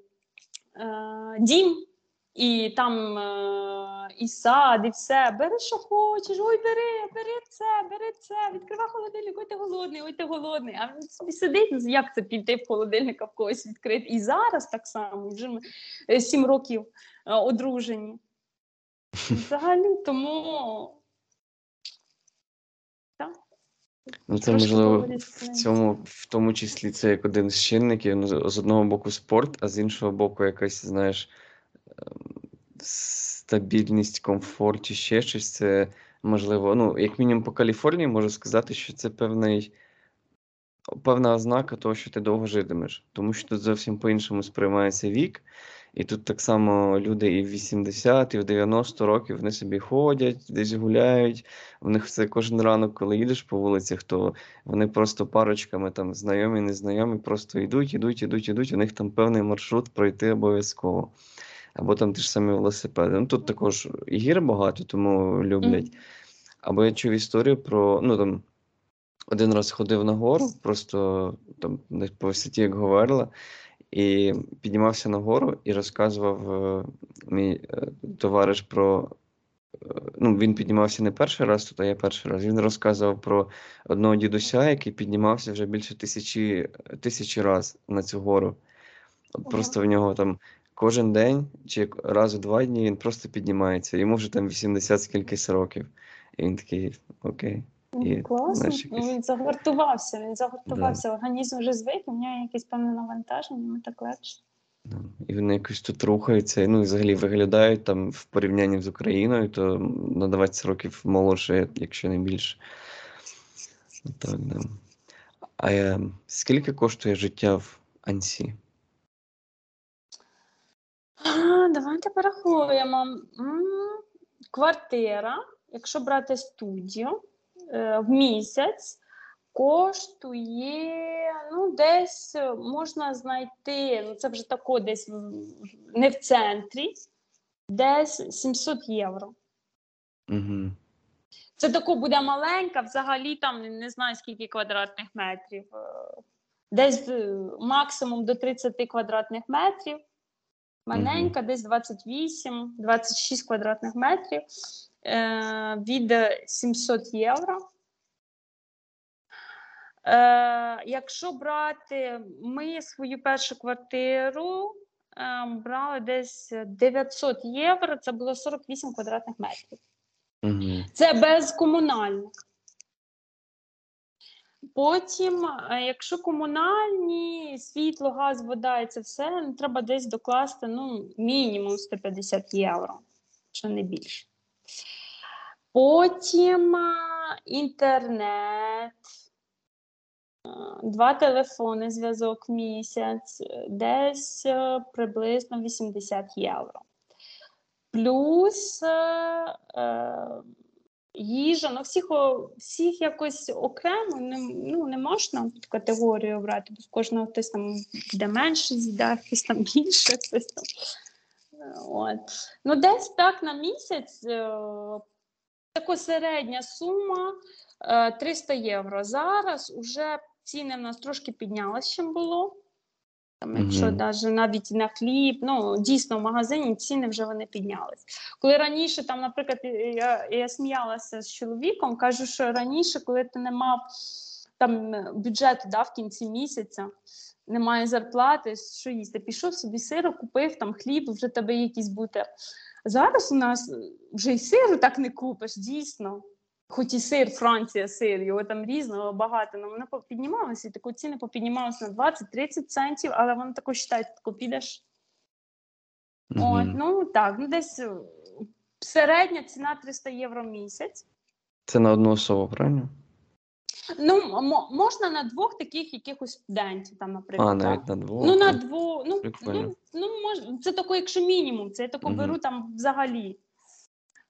B: е, дім. І там е, і сад, і все. Бери, що хочеш, ой, бери, бери це, бери це, відкривай холодильник, ой, ти голодний, ой, ти голодний. А він собі сидить, ну, як це піти в холодильника в когось відкрити. І зараз так само, вже ми е, сім років е, одружені. Взагалі, тому
A: Ну, це можливо в цьому, в тому числі, це як один з чинників. Ну, з з одного боку спорт, а з іншого боку, якась, знаєш, ем, стабільність, комфорт чи ще щось. Це можливо, ну, як мінімум по Каліфорнії можу сказати, що це певний, певна ознака того, що ти довго житимеш. Тому що тут зовсім по-іншому сприймається вік. І тут так само люди і в 80, і в 90 років вони собі ходять, десь гуляють. У них це кожен ранок, коли їдеш по вулицях, то вони просто парочками там знайомі, незнайомі, просто йдуть, йдуть, йдуть, йдуть. У них там певний маршрут пройти обов'язково. Або там ті ж самі велосипеди. Ну тут також і гір багато, тому люблять. Або я чув історію про, ну там один раз ходив на гору, просто там по висоті, як говорила, і піднімався на гору і розказував е, мій е, товариш про. е, Ну, він піднімався не перший раз тут, а я перший раз. Він розказував про одного дідуся, який піднімався вже більше тисячі, тисячі раз на цю гору. От просто в нього там кожен день чи раз у два дні він просто піднімається. Йому вже там 80 скількись років. І він такий, окей.
B: Ну,
A: І,
B: Класно.
A: знаєш,
B: Ну,
A: якийсь-
B: Він загартувався, він загартувався. Організм вже звик, у нього якесь певне навантаження, йому так легше.
A: І вони якось тут рухаються, ну і взагалі виглядають там в порівнянні з Україною, то на 20 років молодше, якщо не більше. Так, да. А е, скільки коштує життя в Ансі?
B: А, давайте порахуємо. М, Квартира, якщо брати студію е, в місяць, коштує ну, десь е, можна знайти, ну це вже тако десь не в центрі, десь 700 євро.
A: Угу.
B: Це тако буде маленька, взагалі там не знаю скільки квадратних метрів. е, Десь максимум до 30 квадратних метрів. Маленька, десь 28-26 квадратних метрів е, від 700 євро. Е, якщо брати ми свою першу квартиру е, брали десь 900 євро, це було 48 квадратних метрів.
A: Угу.
B: Це без комунальних. Потім, е, якщо комунальні, світло, газ, вода і це все, ну, треба десь докласти ну, мінімум 150 євро, що не більше. Потім е, інтернет, е, два телефони, зв'язок місяць, десь приблизно 80 євро. Плюс е, їжа, ну всіх, всіх якось окремо не, ну, не можна категорію брати, бо в кожного хтось там де менше з'їдає, хтось там більше, хтось там. Е, От. Ну, десь так на місяць е, така середня сума е, 300 євро. Зараз уже ціни в нас трошки піднялися, чим було. Там, якщо
A: Мгм.
B: даже навіть на хліб, ну дійсно в магазині ціни вже вони піднялись. Коли раніше, там, наприклад, я, я сміялася з чоловіком, кажу, що раніше, коли ти не мав там бюджету да, в кінці місяця, немає зарплати, що їсти, пішов собі сиру, купив там хліб, вже тебе якісь бути. Зараз у нас вже й сиру так не купиш, дійсно. Хоч і сир, Франція, сир, його там різного багато, але воно піднімалося, і таку ціни попіднімалися на 20-30 центів, але воно тако вважає, тако підеш. От, ну так, ну десь е, середня ціна 300 євро в місяць.
A: Це на одну особу, правильно?
B: Ну, можна на двох таких якихось студентів, там, наприклад.
A: А,
B: так.
A: навіть на двох.
B: Ну, на двох, ну,
A: Прикольно.
B: ну, ну мож, це тако, якщо мінімум, це я тако
A: Мгм.
B: беру там взагалі.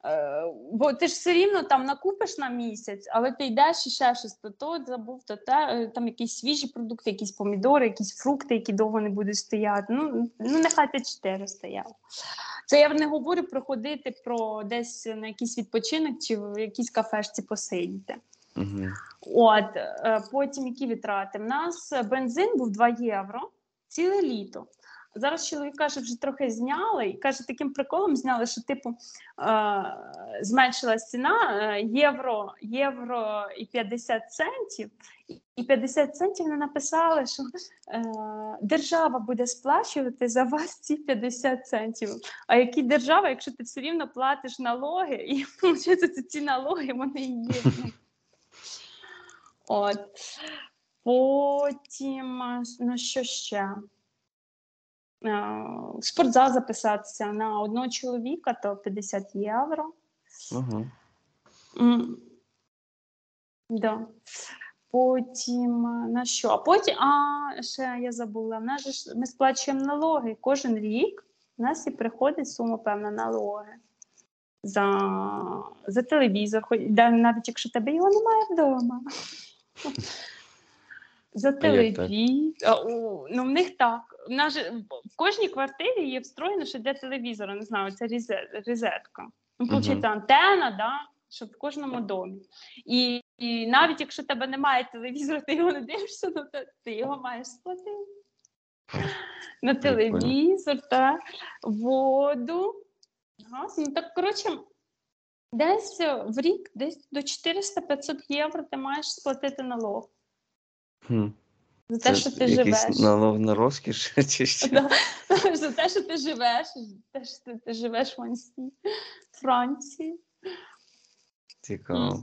B: Е, бо ти ж все рівно там накупиш на місяць, але ти йдеш і ще щось, то то забув, то те, там якісь свіжі продукти, якісь помідори, якісь фрукти, які довго не будуть стояти. Ну, ну нехай ти чотири стояв. Це я не говорю про ходити про десь на якийсь відпочинок чи в якійсь кафешці посидіти.
A: Угу.
B: От е, потім які витрати? У нас бензин був 2 євро ціле літо. Зараз чоловік каже, вже трохи зняли, і каже, таким приколом зняли, що типу е, зменшилась ціна е, євро, євро і 50 центів. І- І 50 центів не написали, що е, держава буде сплачувати за вас ці 50 центів. А які держава, якщо ти все рівно платиш налоги, і виходить, ці налоги вони і є. От. Потім, ну що ще? Е, В спортзал записатися на одного чоловіка, то 50 євро.
A: Угу.
B: М. Да. Потім на що? А потім, а ще я забула, нас ж ми сплачуємо налоги кожен рік. У нас і приходить сума певна налоги за, за телевізор, навіть якщо тебе його немає вдома. За телевізор. Ну, в них так. В, нас же, в кожній квартирі є встроєно, що для телевізора, не знаю, це розетка. Ну, виходить, антенна, да, щоб в кожному домі. І, і навіть якщо в тебе немає телевізора, ти його не дивишся, ну, то ти його маєш сплатити. На телевізор, та воду. Газ. Ну так, коротше, десь е, в рік, десь до 400-500 євро ти маєш сплатити налог
A: Хм.
B: за те,
A: Це
B: що ти
A: якийсь
B: живеш.
A: налог на розкіш чи що?
B: Да. За те, що ти живеш, за те, що ти, ти живеш в Франції. Франції.
A: Цікаво.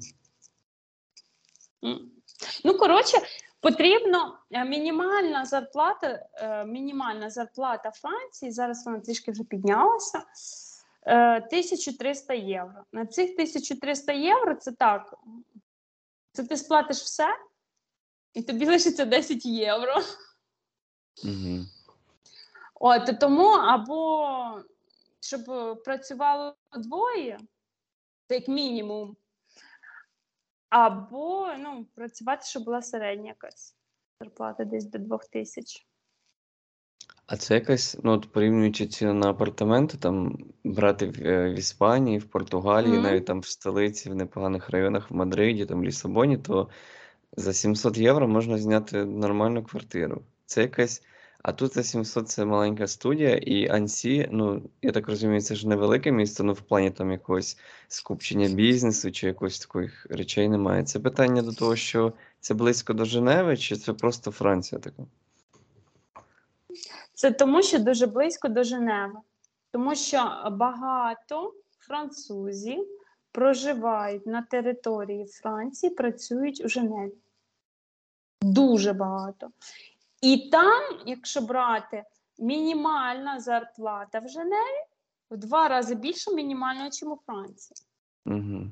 B: Ну, коротше, потрібно е, мінімальна зарплата, е, мінімальна зарплата Франції, зараз вона трішки вже піднялася. е, 1300 євро. На цих 1300 євро це так. Це ти сплатиш все, і тобі лишиться 10 євро.
A: Угу.
B: От тому або щоб працювало двоє, це як мінімум, або ну, працювати, щоб була середня якась зарплата десь до двох тисяч.
A: А це якась, ну от порівнюючи ціни на апартаменти, там брати в, е, в Іспанії, в Португалії,
B: Мгм.
A: навіть там в столиці, в непоганих районах, в Мадриді, там Лісабоні, то за 700 євро можна зняти нормальну квартиру. Це якась. А тут за 700 це маленька студія, і Ансі, ну, я так розумію, це ж невелике місто, ну в плані там якогось скупчення бізнесу чи якось таких речей немає. Це питання до того, що це близько до Женеви, чи це просто Франція така?
B: Це тому, що дуже близько до Женеви. Тому що багато французів проживають на території Франції, працюють у Женеві. Дуже багато. І там, якщо брати мінімальна зарплата в Женеві, в два рази більше мінімальної, ніж у Франції.
A: Угу.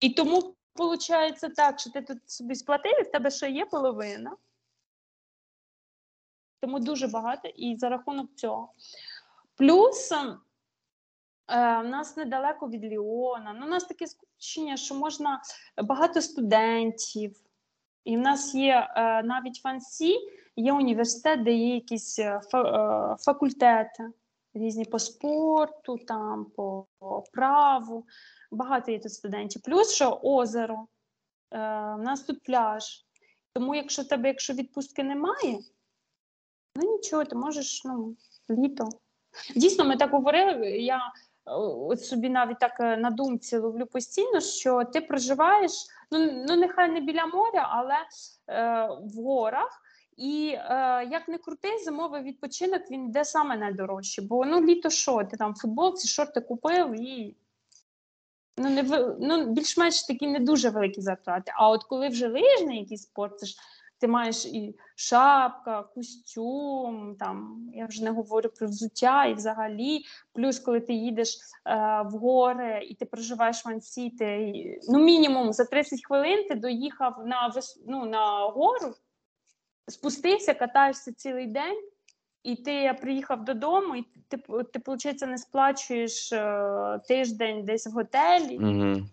B: І тому виходить так, що ти тут собі сплатив, і в тебе ще є половина. Тому дуже багато і за рахунок цього. Плюс е, в нас недалеко від Ліона. Ну, у нас таке скучення, що можна багато студентів. І в нас є е, навіть в Ансі є університет, де є якісь е, фа- е, факультети різні по спорту, там, по, праву. Багато є тут студентів. Плюс що озеро. Е, у нас тут пляж. Тому, якщо тебе, якщо відпустки немає, ну нічого, ти можеш ну, літо. Дійсно, ми так говорили. Я е, от собі навіть так е, на думці ловлю постійно, що ти проживаєш, ну, ну нехай не біля моря, але е, в горах. І е, як не крутий, зимовий відпочинок він йде саме найдорожче. Бо ну літо що, ти там футболці, шорти купив і ну, не ну, більш-менш такі не дуже великі затрати. А от коли вже лижний якийсь спорт, це ж ти маєш і шапка, костюм, там я вже не говорю про взуття і взагалі. Плюс, коли ти їдеш е, в гори і ти проживаєш в Ансі, ти, ну мінімум за 30 хвилин ти доїхав на ну, на гору, спустився, катаєшся цілий день. І ти приїхав додому, і ти, ти виходить, не сплачуєш е, тиждень десь в готелі
A: Угу.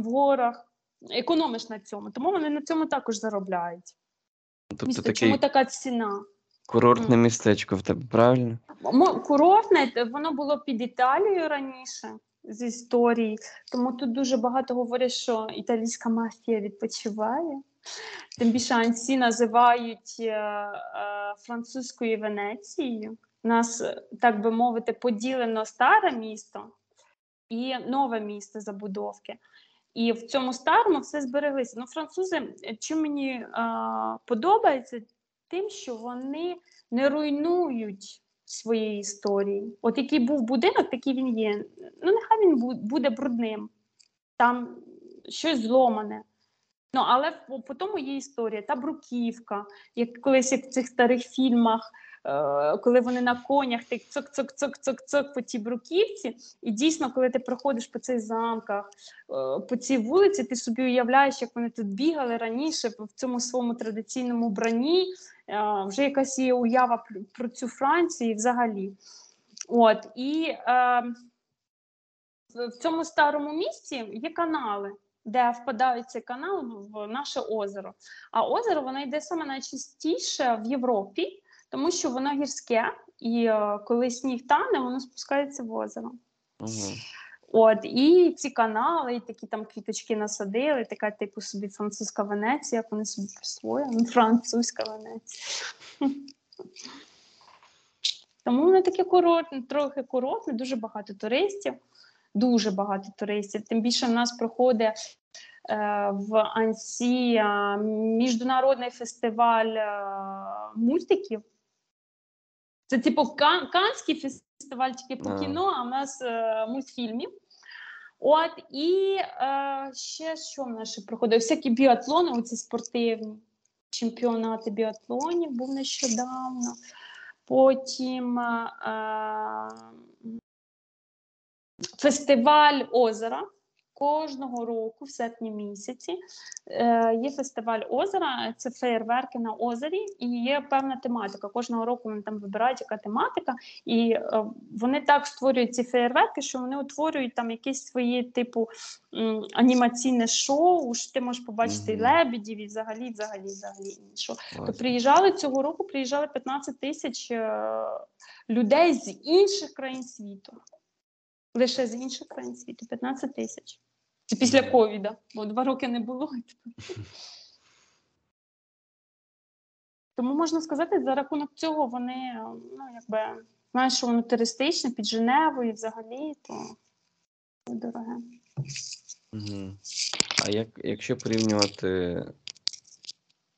B: в горах, економиш на цьому. Тому вони на цьому також заробляють.
A: Тобто
B: Місто,
A: такий
B: Чому така ціна?
A: курортне містечко в тебе, правильно?
B: Курортне воно було під Італією раніше з історії, тому тут дуже багато говорять, що італійська мафія відпочиває. Тим більше Ансі називають е, е, французькою Венецією. У нас, е, так би мовити, поділено старе місто і нове місто забудовки. І в цьому старому все збереглися. Ну, французи, чим мені е, подобається, тим, що вони не руйнують своєї історії. От який був будинок, такий він є. Ну, нехай він буде брудним, там щось зломане. Ну, але по, тому є історія. Та бруківка, як колись як в цих старих фільмах, коли вони на конях так цок-цок-цок-цок-цок по тій бруківці. І дійсно, коли ти проходиш по цих замках, е, по цій вулиці, ти собі уявляєш, як вони тут бігали раніше в цьому своєму традиційному бранні. Е, вже якась є уява про, цю Францію взагалі. От, і е, в- цьому старому місті є канали, де впадають ці канали в- в наше озеро. А озеро воно йде саме найчастіше в Європі, тому що воно гірське, і е, коли сніг тане, воно спускається в озеро.
A: Угу.
B: От, і ці канали, і такі там квіточки насадили, така типу собі французька Венеція, як вони собі присвоїли. Ну, французька Венеція. Тому воно таке курортне, трохи курортне, дуже багато туристів. Дуже багато туристів. Тим більше в нас проходить е, в Ансі е, міжнародний фестиваль е, мультиків. Це типу кан- канський фестиваль тільки по кіно, а в нас е, мультфільмів. От і е, ще що в нас ще проходить? Всякі біатлони, оці спортивні чемпіонати біатлонів був нещодавно. Потім е, фестиваль озера. Кожного року, в серпні місяці, е, є фестиваль озера, це феєрверки на озері, і є певна тематика. Кожного року вони там вибирають, яка тематика, і е, вони так створюють ці феєрверки, що вони утворюють там якесь своє типу анімаційне шоу. що Ти можеш побачити і лебедів, і взагалі, взагалі, взагалі іншого. То приїжджали цього року, приїжджали 15 тисяч е, людей з інших країн світу. Лише з інших країн світу 15 тисяч. Це після ковіда, бо два роки не було. Тому можна сказати, за рахунок цього вони, ну, якби, знаєш, що воно туристичне під Женевою взагалі, то дороге.
A: Угу. А як, якщо порівнювати,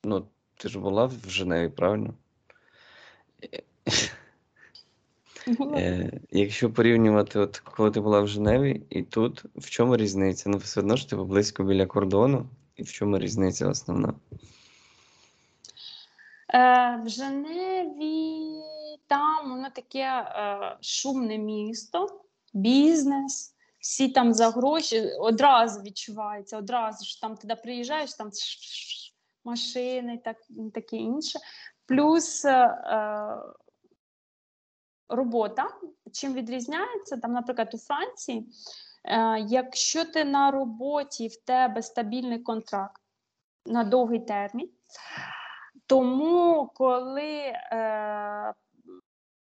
A: ну, ти ж була в Женеві, правильно? Е, Е, якщо порівнювати, от коли ти була в Женеві і тут, в чому різниця? Ну, все одно ж ти близько біля кордону, і в чому різниця основна?
B: Е, в Женеві там воно таке е, шумне місто, бізнес, всі там за гроші одразу відчувається, одразу ж там туди приїжджаєш, там машини, так, таке інше. Плюс е, робота. Чим відрізняється, там, наприклад, у Франції, е, якщо ти на роботі в тебе стабільний контракт на довгий термін, тому коли е,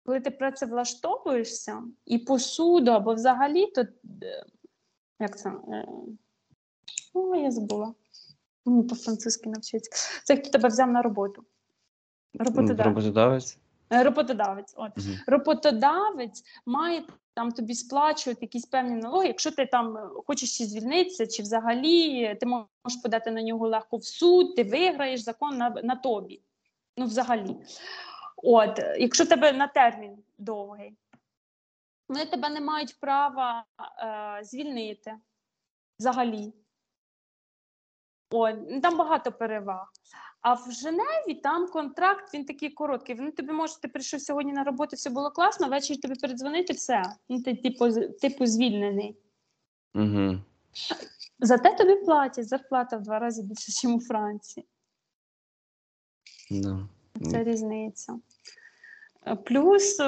B: коли ти працевлаштовуєшся і по суду або взагалі, то е, як це? Е, о, я забула. По-французьки навчиться. Це хто тебе взяв на роботу.
A: Роботодавець? Роботодавець.
B: Е, роботодавець. От. Угу. Роботодавець має там тобі сплачувати якісь певні налоги. Якщо ти там е, хочеш чи звільнитися, чи взагалі ти можеш подати на нього легко в суд, ти виграєш закон на на тобі. Ну, взагалі. От, Якщо тебе на термін довгий, вони тебе не мають права е, звільнити взагалі. О, там багато переваг. А в Женеві там контракт він такий короткий. Вони тобі можуть, ти прийшов сьогодні на роботу, все було класно, ввечері тобі передзвонити, все. Ну, ти типу, типу звільнений.
A: Угу.
B: Зате тобі платять зарплата в два рази більше, ніж у Франції.
A: No.
B: Це різниця. Плюс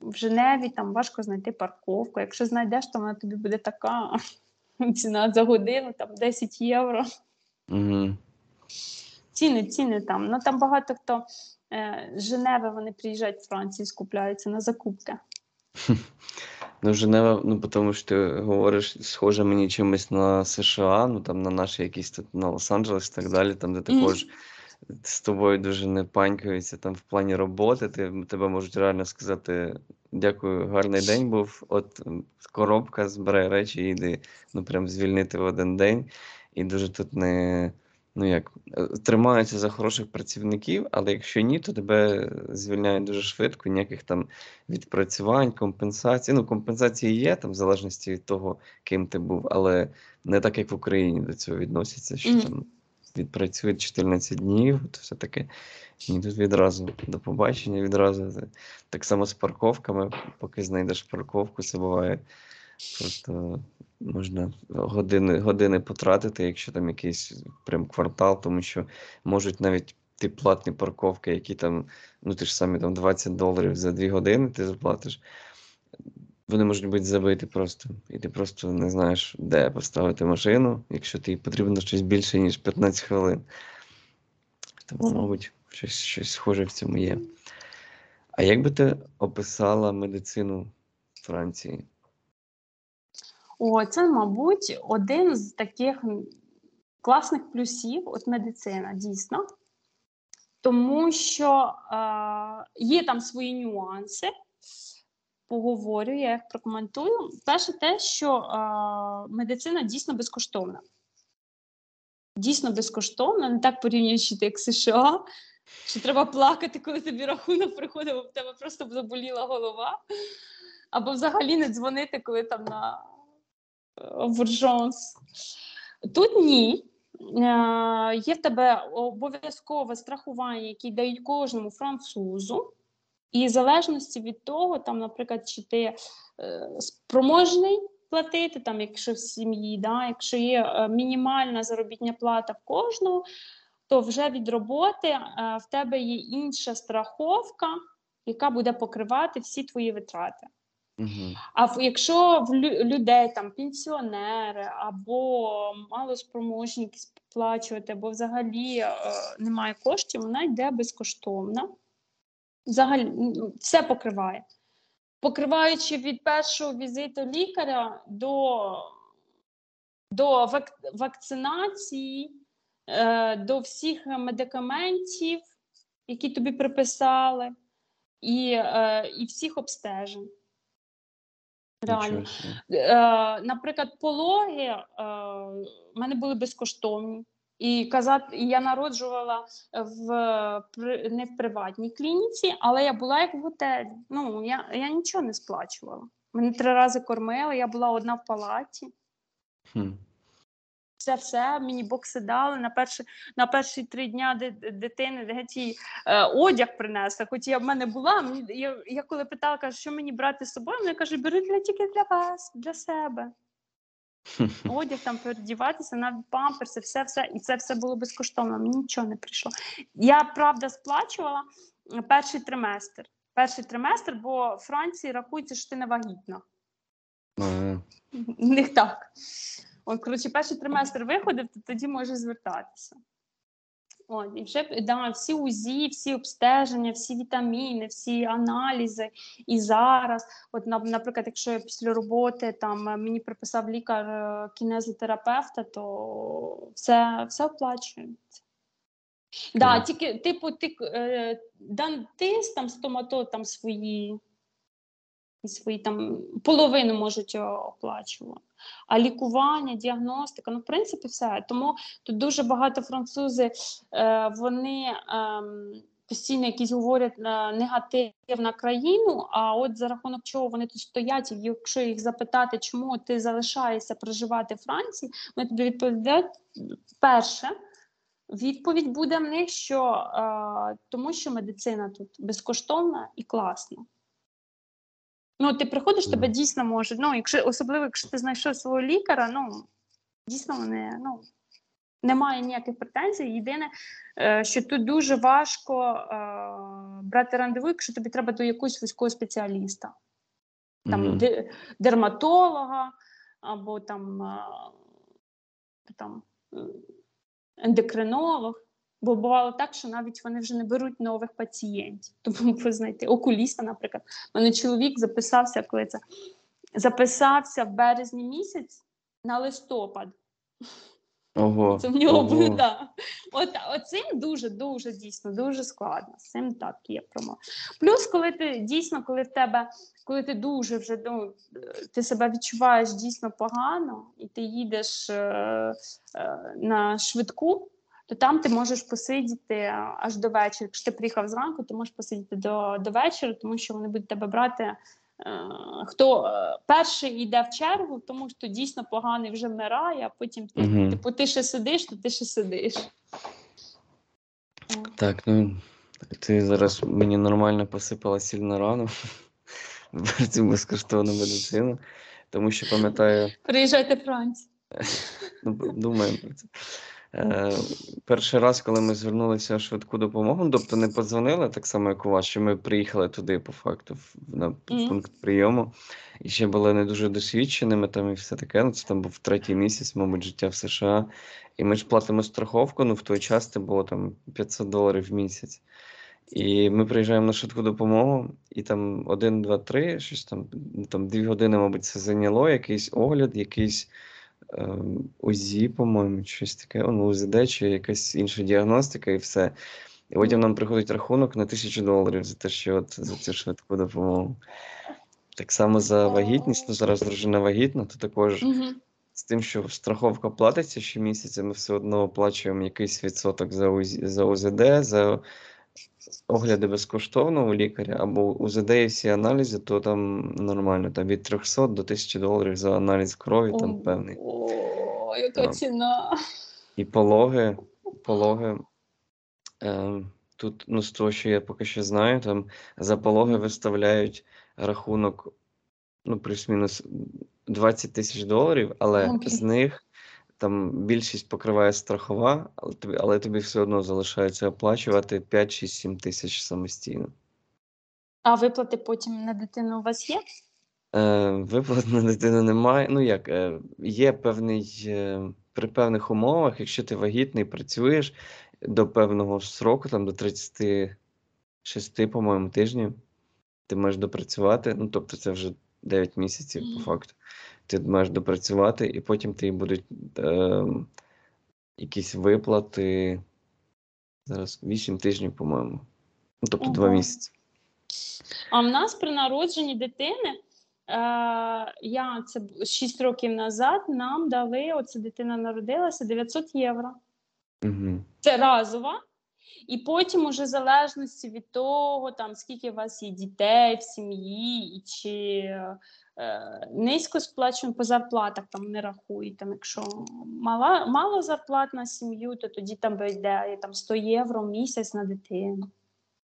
B: в Женеві там важко знайти парковку. Якщо знайдеш, то вона тобі буде така ціна за годину, там 10 євро.
A: Угу.
B: Ціни, ціни там. Ну там багато хто е, з Женеви вони приїжджають в Францію, скупляються на закупки.
A: Ну, Женева, ну тому що ти говориш, схоже мені чимось на США, ну там на наші якісь тут на Лос-Анджелес і так далі, там, де також з тобою дуже не панькаються там в плані роботи. Ти, Тебе можуть реально сказати дякую, гарний день був. От коробка, збирай речі, і йди. Ну прям звільнити в один день. І дуже тут не ну як, е, тримаються за хороших працівників, але якщо ні, то тебе звільняють дуже швидко, ніяких там відпрацювань, компенсацій. Ну, компенсації є там в залежності від того, ким ти був, але не так, як в Україні до цього відносяться, що mm. там відпрацюють 14 днів, то все таке. Ні, тут відразу до побачення, відразу. Так само з парковками, поки знайдеш парковку, це буває просто можна години години потратити, якщо там якийсь прям квартал, тому що можуть навіть ті платні парковки, які там, ну ти ж самі там 20 доларів за 2 години ти заплатиш. Вони можуть бути забиті просто, і ти просто не знаєш, де поставити машину, якщо тобі потрібно щось більше, ніж 15 хвилин. Тому, мабуть, щось щось схоже в цьому є. А як би ти описала медицину Франції?
B: О, це, мабуть, один з таких класних плюсів от медицина, дійсно. Тому що е, є там свої нюанси. Поговорю, я їх прокоментую. Перше, те, що е, медицина дійсно безкоштовна. Дійсно безкоштовна, не так порівнюючи як США, що треба плакати, коли тобі рахунок приходить, бо в тебе просто заболіла голова. Або взагалі не дзвонити, коли там на в. Тут ні. Е, є в тебе обов'язкове страхування, яке дають кожному французу, і в залежності від того, там, наприклад, чи ти е, спроможний платити, там, якщо в сім'ї, да, якщо є е, мінімальна заробітня плата в кожного, то вже від роботи в тебе є інша страховка, яка буде покривати всі твої витрати. А якщо в людей там пенсіонери або малоспроможні сплачувати, або взагалі е, немає коштів, вона йде безкоштовно. Взагалі все покриває. Покриваючи від першого візиту лікаря до до вак, вакцинації, е, до всіх медикаментів, які тобі приписали, і, е, і всіх обстежень. Реально. Е, Наприклад, пологи е, в мене були безкоштовні. І казати, я народжувала в не в приватній клініці, але я була як в готелі. Ну я, я нічого не сплачувала. Мене три рази кормили, я була одна в палаті.
A: Хм.
B: Це все, мені бокси дали на перші, на перші три дня дитини геть їй е, одяг принесли. Хоч я в мене була, мені, я, я коли питала, кажу, що мені брати з собою, вона каже, бери для, тільки для вас, для себе. Одяг там передіватися, навіть памперси, все, все. І це все було безкоштовно, мені нічого не прийшло. Я правда сплачувала перший триместр. Перший триместр, бо в Франції рахується, що ти не вагітна. У них так. От, коротше, перший триместр виходив, то тоді може звертатися. От, і вже да, всі УЗІ, всі обстеження, всі вітаміни, всі аналізи. І зараз, от, наприклад, якщо я після роботи там мені приписав лікар е, кінезотерапевта, то все, все оплачується. Да, тільки, типу, ти, е, дантист, там, стоматолог, там свої, свої там половину можуть е, оплачувати. А лікування, діагностика, ну, в принципі, все. Тому тут дуже багато французи, е, вони ем, постійно якісь говорять е, негатив на країну, а от за рахунок чого вони тут стоять, якщо їх запитати, чому ти залишаєшся проживати в Франції, вони тобі відповідають перше. Відповідь буде в них, що е, тому що медицина тут безкоштовна і класна. Ну, ти приходиш, тебе дійсно можуть. Ну, якщо, особливо, якщо ти знайшов свого лікаря, ну дійсно вони ну, немає ніяких претензій. Єдине, е, що тут дуже важко е, брати рандеву, якщо тобі треба до якогось вузького спеціаліста, там
A: мгм.
B: де- дерматолога або там, е, там ендокринолог. Бо бувало так, що навіть вони вже не беруть нових пацієнтів. Тому ви знаєте, окуліста, наприклад. У мене чоловік записався, коли це записався в березні місяць на листопад.
A: Ого.
B: Це в нього
A: ого.
B: буде. Да. От, оцим дуже, дуже дійсно, дуже складно. З цим так є промо. Плюс, коли ти дійсно, коли в тебе, коли ти дуже вже ну, ти себе відчуваєш дійсно погано, і ти їдеш е, е, на швидку, то там ти можеш посидіти аж до вечора. Якщо ти приїхав зранку, ти можеш посидіти до, до вечора, тому що вони будуть тебе брати. е, Хто е, перший йде в чергу, тому що дійсно поганий вже вмирає, а потім ти,
A: Мгм.
B: типу, ти ще сидиш, то ти ще сидиш.
A: Так, ну ти зараз мені нормально посипала сіль на рану про цю безкоштовну медицину, тому що пам'ятаю,
B: Приїжджайте в Францію.
A: ну, думаємо про це. Е, перший раз, коли ми звернулися в швидку допомогу, тобто не подзвонили, так само, як у вас, що ми приїхали туди, по факту, на пункт прийому, і ще були не дуже досвідченими там і все таке. Ну, це там був третій місяць, мабуть, життя в США. І ми ж платимо страховку, ну в той час це було там 500 доларів в місяць. І ми приїжджаємо на швидку допомогу, і там один, два, три, щось там, ну, там дві години, мабуть, це зайняло, якийсь огляд, якийсь УЗІ, по-моєму, щось таке, ну, УЗД, чи якась інша діагностика, і все. І потім нам приходить рахунок на тисячу доларів за те, що от за цю швидку допомогу. Так само за вагітність, ну зараз дружина вагітна, то також
B: Мгм.
A: з тим, що страховка платиться щомісяця, ми все одно оплачуємо якийсь відсоток за УЗД, за огляди безкоштовно у лікаря, або УЗД і всі аналізи, то там нормально, там від 300 до 1000 доларів за аналіз крові, там певний.
B: О, яка
A: Так.
B: ціна.
A: І пологи, пологи. Е, тут, ну, з того, що я поки що знаю, там за пологи виставляють рахунок, ну, плюс-мінус 20 тисяч доларів, але
B: Окей.
A: з них там більшість покриває страхова, але тобі, але тобі все одно залишається оплачувати 5, 6, 7 тисяч самостійно.
B: А виплати потім на дитину у вас є?
A: Е, виплат на дитину немає. Ну як, е, є певний, е, при певних умовах, якщо ти вагітний, працюєш до певного сроку, там до 36, по-моєму, тижнів, ти маєш допрацювати. Ну, тобто це вже 9 місяців, по факту. Ти маєш допрацювати, і потім тобі будуть е, якісь виплати. Зараз 8 тижнів, по-моєму. Ну, тобто 2 місяці.
B: А в нас при народженні дитини, е, я це 6 років назад нам дали, оце дитина народилася, 900 євро.
A: Угу.
B: Це разова. І потім, уже в залежності від того, там скільки у вас є дітей в сім'ї, і чи низько сплачуємо по зарплатах, там не рахують. Там, якщо мала, мало зарплат на сім'ю, то тоді там вийде там 100 євро місяць на дитину.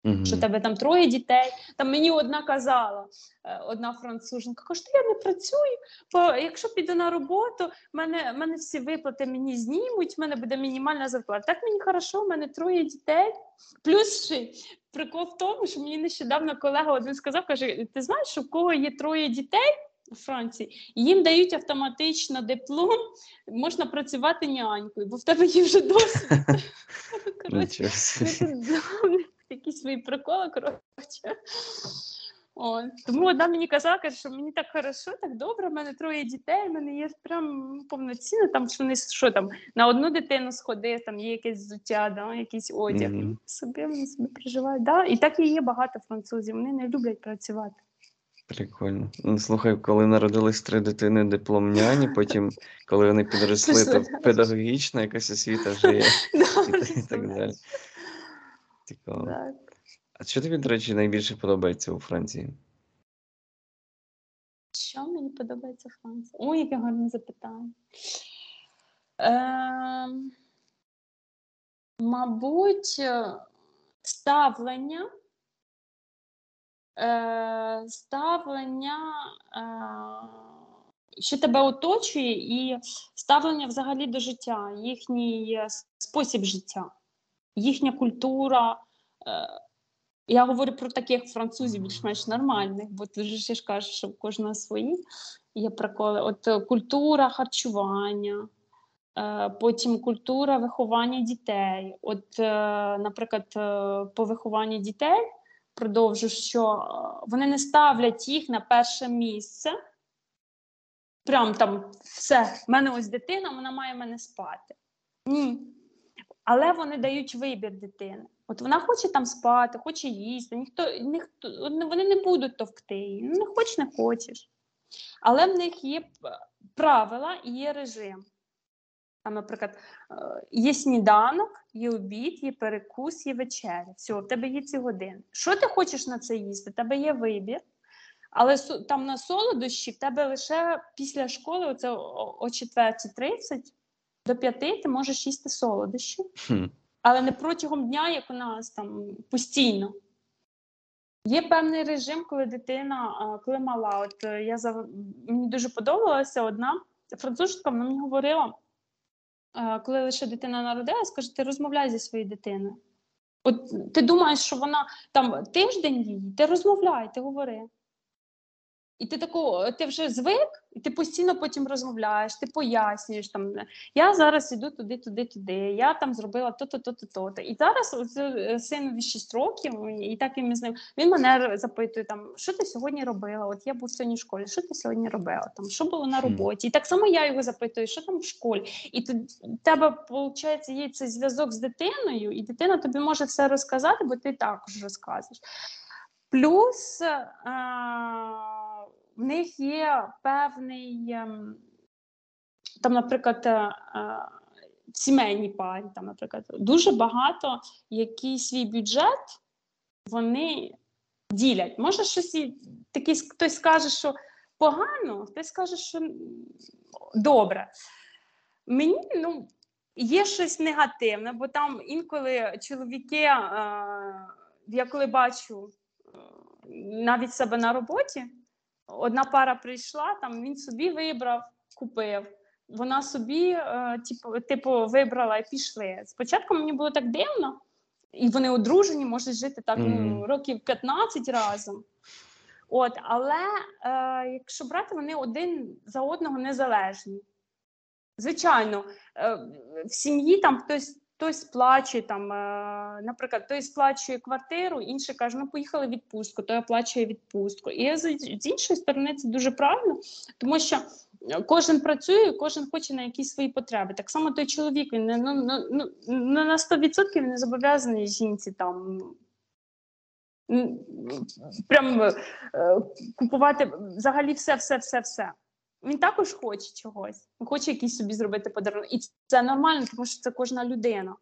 A: Угу.
B: Що в тебе там троє дітей. Там мені одна казала, е, одна француженка, каже, що я не працюю, бо якщо піду на роботу, мене, мене всі виплати мені знімуть, в мене буде мінімальна зарплата. Так мені хорошо, в мене троє дітей. Плюс ще прикол в тому, що мені нещодавно колега один сказав, каже: ти знаєш, що в кого є троє дітей у Франції, їм дають автоматично диплом, можна працювати нянькою, бо в тебе є вже досвід. Коротше, Такі свої приколи, коротше. О, тому одна мені казала, каже, що мені так хорошо, так добре, в мене троє дітей, в мене є прям повноцінно, там що вони що там на одну дитину сходив, там є якесь взуття, да, якийсь одяг.
A: Мгм.
B: Собі вони собі проживають. Да? І так і є багато французів, вони не люблять працювати.
A: Прикольно. Ну, слухай, коли народились три дитини, диплом няні, потім, коли вони підросли, то педагогічна якась освіта вже є і, так далі. Цікаво.
B: Так.
A: А що тобі, до речі, найбільше подобається у Франції?
B: Що мені подобається Франції? Ой, яке гарне запитання. Ем, мабуть, е, ставлення. Е, ставлення, е, що тебе оточує, і ставлення взагалі до життя, їхній е, спосіб життя, їхня культура. Е, я говорю про таких французів більш-менш нормальних, бо ти ж ж кажу, що в кожного свої є приколи. От е, культура харчування, е, потім культура виховання дітей. От, наприклад, по вихованню дітей продовжу, що вони не ставлять їх на перше місце. Прям там все, в мене ось дитина, вона має мене спати. Ні. Але вони дають вибір дитини. От вона хоче там спати, хоче їсти, ніхто, ніхто вони не будуть товкти її. Ну, хочеш, не хочеш. Але в них є правила і є режим. Там, наприклад, е, є сніданок, є обід, є перекус, є вечеря. Все, в тебе є ці години. Що ти хочеш на це їсти? В тебе є вибір. Але там на солодощі в тебе лише після школи, оце о 4.30 до 5 ти можеш їсти солодощі
A: Хм.
B: але не протягом дня, як у нас там постійно. Є певний режим, коли дитина, коли мала. От е, я за мені дуже подобалася одна францужка, вона мені говорила, е, коли лише дитина народилась, каже, ти розмовляй зі своєю дитиною. От ти думаєш, що вона там тиждень її, ти розмовляй, ти говори. І ти тако, ти вже звик, і ти постійно потім розмовляєш, ти пояснюєш там. Я зараз іду туди, туди, туди. Я там зробила то-то, то-то, то-то. І зараз е, синові 6 років, і так і ми з ним. Він мене запитує, там, що ти сьогодні робила? От я був сьогодні в школі, що ти сьогодні робила? Там, що було на роботі? І так само я його запитую, що там в школі. І тут тебе, виходить, є цей зв'язок з дитиною, і дитина тобі може все розказати, бо ти також розказуєш. Плюс е, в них є певний, ем, там, наприклад, е, е, в сімейній парі, там, наприклад, дуже багато який свій бюджет вони ділять. Може, щось і хтось скаже, що погано, хтось скаже, що добре. Мені ну, є щось негативне, бо там інколи чоловіки, я коли бачу навіть себе на роботі, одна пара прийшла, там він собі вибрав, купив. Вона собі, е, типу, типу, вибрала і пішли. Спочатку мені було так дивно, і вони одружені, можуть жити так ну, років 15 разом. От, але е, якщо брати, вони один за одного незалежні. Звичайно, е, в сім'ї там хтось. Хтось сплачує там, е, наприклад, той сплачує квартиру, інший каже, ну поїхали відпустку, той оплачує відпустку. І з, з іншої сторони це дуже правильно, тому що е, кожен працює, кожен хоче на якісь свої потреби. Так само той чоловік він не ну, ну, ну, ну, на 100% він не зобов'язаний жінці там. Прям е, купувати взагалі все, все, все, все. Він також хоче чогось. Хоче якийсь собі зробити подарунок. І це нормально, тому що це кожна людина.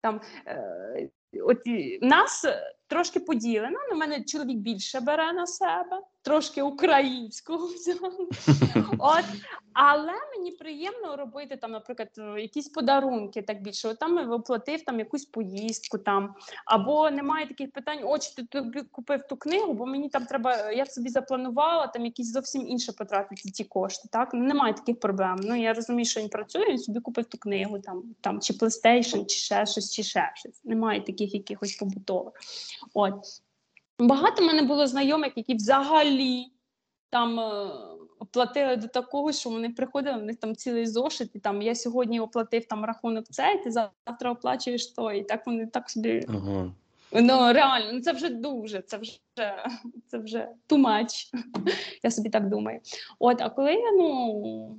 B: Там, е, от нас трошки поділено. На мене чоловік більше бере на себе, трошки українського взяли. От, але мені приємно робити там, наприклад, якісь подарунки так більше. От там оплатив там якусь поїздку там, або немає таких питань, очі ти тобі купив ту книгу, бо мені там треба, я собі запланувала там якісь зовсім інше потратити ті кошти. Так немає таких проблем. Ну я розумію, що він працює, він собі купив ту книгу, там там чи PlayStation, чи ще щось, чи ще щось. Немає таких якихось побутових. От багато в мене було знайомих, які взагалі там. е, Оплатили до такого, що вони приходили, в них там цілий зошит, і там я сьогодні оплатив там рахунок цей, ти завтра оплачуєш той. І так вони так собі
A: Ага.
B: Ну реально, ну це вже дуже, це вже це вже too much. Я собі так думаю. От, а коли ну,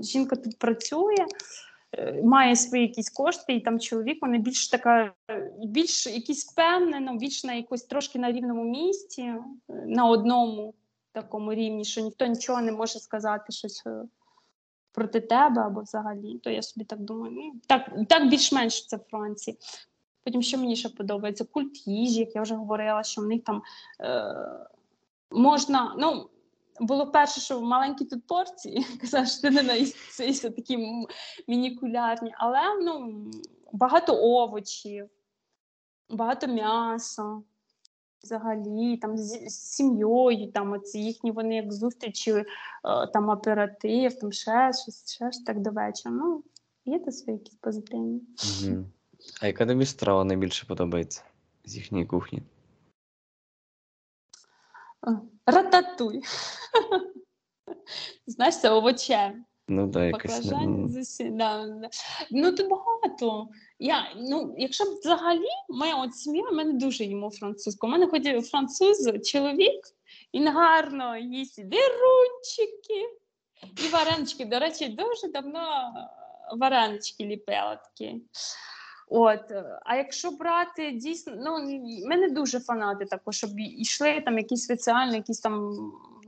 B: жінка тут працює, е, має свої якісь кошти, і там чоловік, вони більш така, більш якісь впевнено, більш на якось трошки на рівному місці, на одному такому рівні, що ніхто нічого не може сказати щось. е, Проти тебе або взагалі, то я собі так думаю. Ну, так, так більш-менш це в Франції. Потім, що мені ще подобається, культ їжі, як я вже говорила, що в них там е, можна. ну, було перше, що маленькі тут порції, казав, що ти не наїсться такі мінікулярні, але ну, багато овочів, багато м'яса. Взагалі, там з, з сім'єю, там оці їхні вони як зустрічі, е, там оператив, там ще щось, ще ж так до вечора. Ну, є то свої якісь позитивні.
A: Угу. А яка тобі страва найбільше подобається з їхньої кухні?
B: Рататуй. Знаєш, це овочем.
A: Ну да, якось.
B: Да, да. Ну, тут багато. Я, ну, якщо б взагалі, моя от сім'я, ми не дуже їмо французьку. У мене хоч француз, чоловік, він гарно їсть і дирунчики, і варенички. До речі, дуже давно варенички ліпила такі. От, е, а якщо брати дійсно, ну ми не дуже фанати також, щоб йшли там якісь спеціальні, якісь там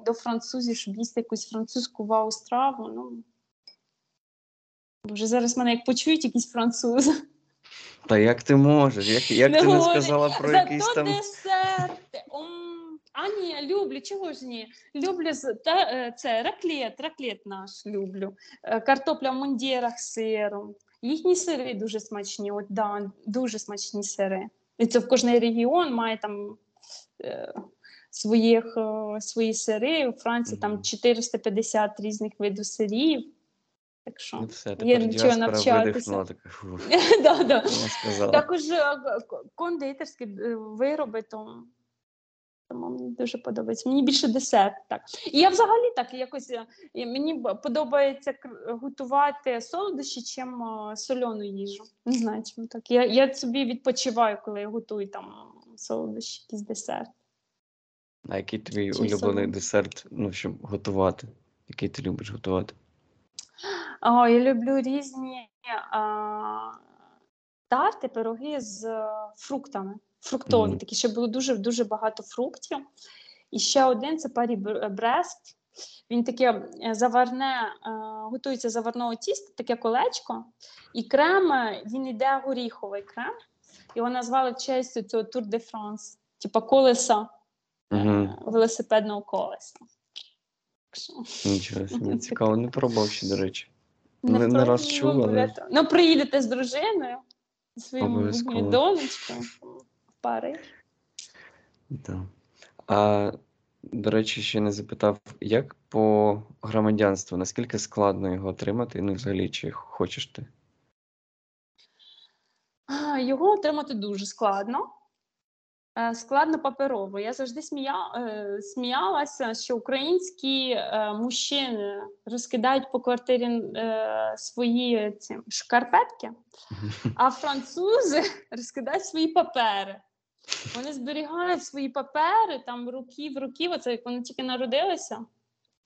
B: до французів, щоб їсти якусь французьку вау-страву. Ну вже зараз мене як почують якісь французи.
A: Та як ти можеш? Як, як ти не сказала про
B: Зато
A: якийсь там.
B: десерти. Ом, А ні, люблю, чого ж ні? Люблю та, е, це раклет, раклет наш люблю. Е, Картопля в мундірах з сиром. Їхні сири дуже смачні, от да, дуже смачні сири. І це в кожний регіон має там е, своїх, е, свої сири. У Франції там
A: Мгм.
B: 450 різних видів сирів. Так що
A: Ну все,
B: є
A: тепер
B: нічого
A: діаспора
B: навчатися. да, да. Також е, кондитерські е, вироби, то тому мені дуже подобається. Мені більше десерт. Так. І я взагалі так якось е, мені подобається готувати солодощі, чим е, соляну їжу. Не знаю, чому так. Я, я собі відпочиваю, коли я готую там солодощі, якийсь десерт.
A: А який твій
B: Чи
A: улюблений
B: солодкий?
A: десерт, ну, щоб готувати? Який ти любиш готувати?
B: О, я люблю різні а, тарти, пироги з е, фруктами. Фруктові,
A: Мгм.
B: такі, щоб було дуже дуже багато фруктів. І ще один це парі Бр- Брест. Він таке е, заварне, е, готується заварного тіста, таке колечко, і крем е, він іде горіховий крем. Його назвали в честь цього Tour de France, типа колеса,
A: Угу.
B: велосипедного колеса.
A: Нічого собі цікаво, не пробував ще, до речі.
B: Не
A: Не, не раз чув, але
B: Ну, приїдете з дружиною, зі своїм
A: Обов'язково.
B: Донечкою
A: да. А до речі, ще не запитав, як по громадянству, наскільки складно його отримати? Ну, взагалі, чи хочеш ти?
B: Його отримати дуже складно. Е, Складно паперово. Я завжди смія... е, сміялася, що українські е, мужчини розкидають по квартирі е, свої ці, шкарпетки, а французи розкидають свої папери. Вони зберігають свої папери там років, років. Оце як вони тільки народилися,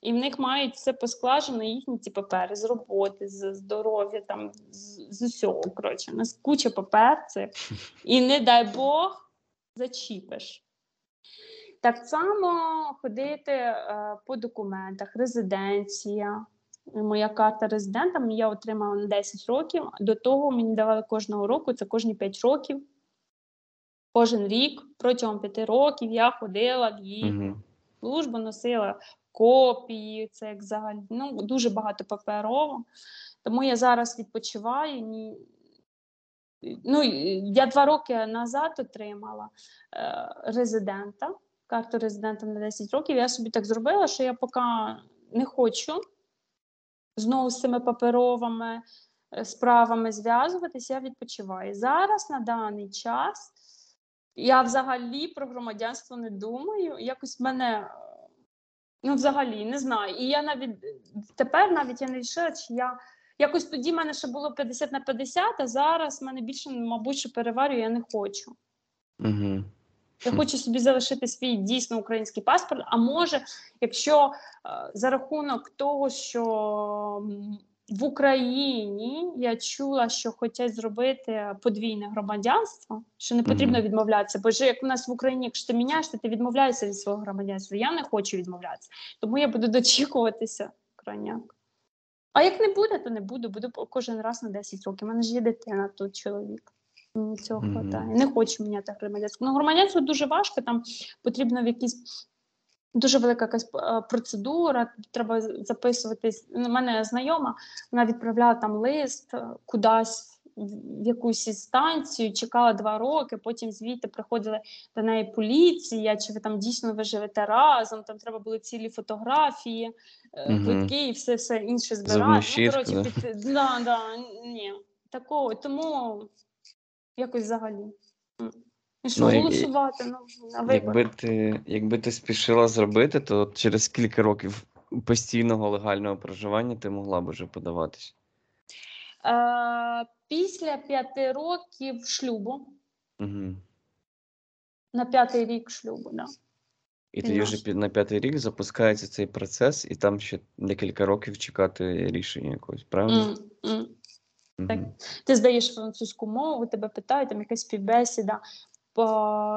B: і в них мають все поскладено, їхні ці папери з роботи, з здоров'я, там з, з усього. Коротше, у нас куча папер, це і не дай Бог зачіпиш. Так само ходити е, по документах, резиденція. Моя карта резидента я отримала на 10 років. До того мені давали кожного року, це кожні 5 років. Кожен рік протягом 5 років я ходила в їх
A: Угу.
B: службу, носила копії, це як взагалі ну, дуже багато паперово. Тому я зараз відпочиваю. Ні... Ну, я два роки назад отримала е, резидента, карту резидента на 10 років. Я собі так зробила, що я поки не хочу знову з цими паперовими е, справами зв'язуватися, я відпочиваю. Зараз на даний час я взагалі про громадянство не думаю. Якось в мене ну, взагалі не знаю. І я навіть тепер навіть я не рішила, чи я. Якось тоді в мене ще було 50 на 50, а зараз в мене більше, мабуть, що переварюю, я не хочу.
A: Угу.
B: Я хочу собі залишити свій дійсно український паспорт. А може, якщо е, за рахунок того, що в Україні я чула, що хочуть зробити подвійне громадянство, що не потрібно відмовлятися. Бо ж як у нас в Україні, якщо ти міняєш, ти відмовляєшся від свого громадянства. Я не хочу відмовлятися. Тому я буду дочікуватися крайняк. А як не буде, то не буду. Буду кожен раз на 10 років. У мене ж є дитина тут чоловік. Мені цього
A: Мгм.
B: хватає. Не хочу міняти громадянство. Ну, громадянство дуже важко, там потрібно в якісь дуже велика якась е, процедура, треба записуватись. У мене знайома, вона відправляла там лист е, кудись в якусь інстанцію, чекала два роки, потім звідти приходили до неї поліція, чи ви там дійсно ви живете разом, там треба були цілі фотографії,
A: Мгм.
B: квитки і все, все інше збирати. Ну, коротше,
A: да.
B: під... да, да, ні. Такого, тому якось взагалі. І що
A: Ну, і-
B: голосувати ну, на виборах.
A: Якби ти, якби ти спішила зробити, то через кілька років постійного легального проживання ти могла б уже подаватись.
B: Е, після п'яти років шлюбу,
A: Угу.
B: на п'ятий рік шлюбу, да.
A: І тоді вже на п'ятий рік запускається цей процес, і там ще декілька років чекати рішення якогось, правильно?
B: М. так. Ти здаєш французьку мову, тебе питають, там якась співбесіда,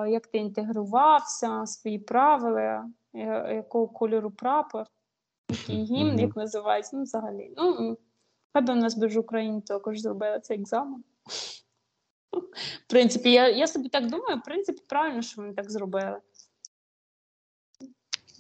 B: як ти інтегрувався, свої правила, якого кольору прапор, який гімн, як називається, ну взагалі. Ну, хай би в нас в Україні також зробили цей екзамен. В принципі, я, я собі так думаю, в принципі, правильно, що вони так зробили.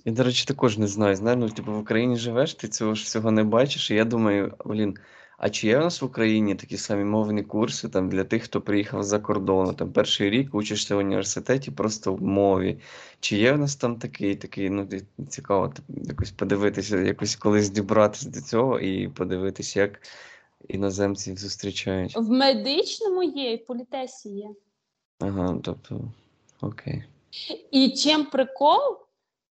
A: Я, до речі, також не знаю. Знаєш, ну, типу, в Україні живеш, ти цього ж всього не бачиш. І я думаю, блін, а чи є у нас в Україні такі самі мовні курси там для тих, хто приїхав за кордону? Там перший рік учишся в університеті просто в мові. Чи є у нас там такий, такий, ну цікаво якось подивитися, якось колись дібратися до цього і подивитися, як іноземців зустрічають.
B: В медичному є, і в політесі є.
A: Ага, тобто, окей.
B: І чим прикол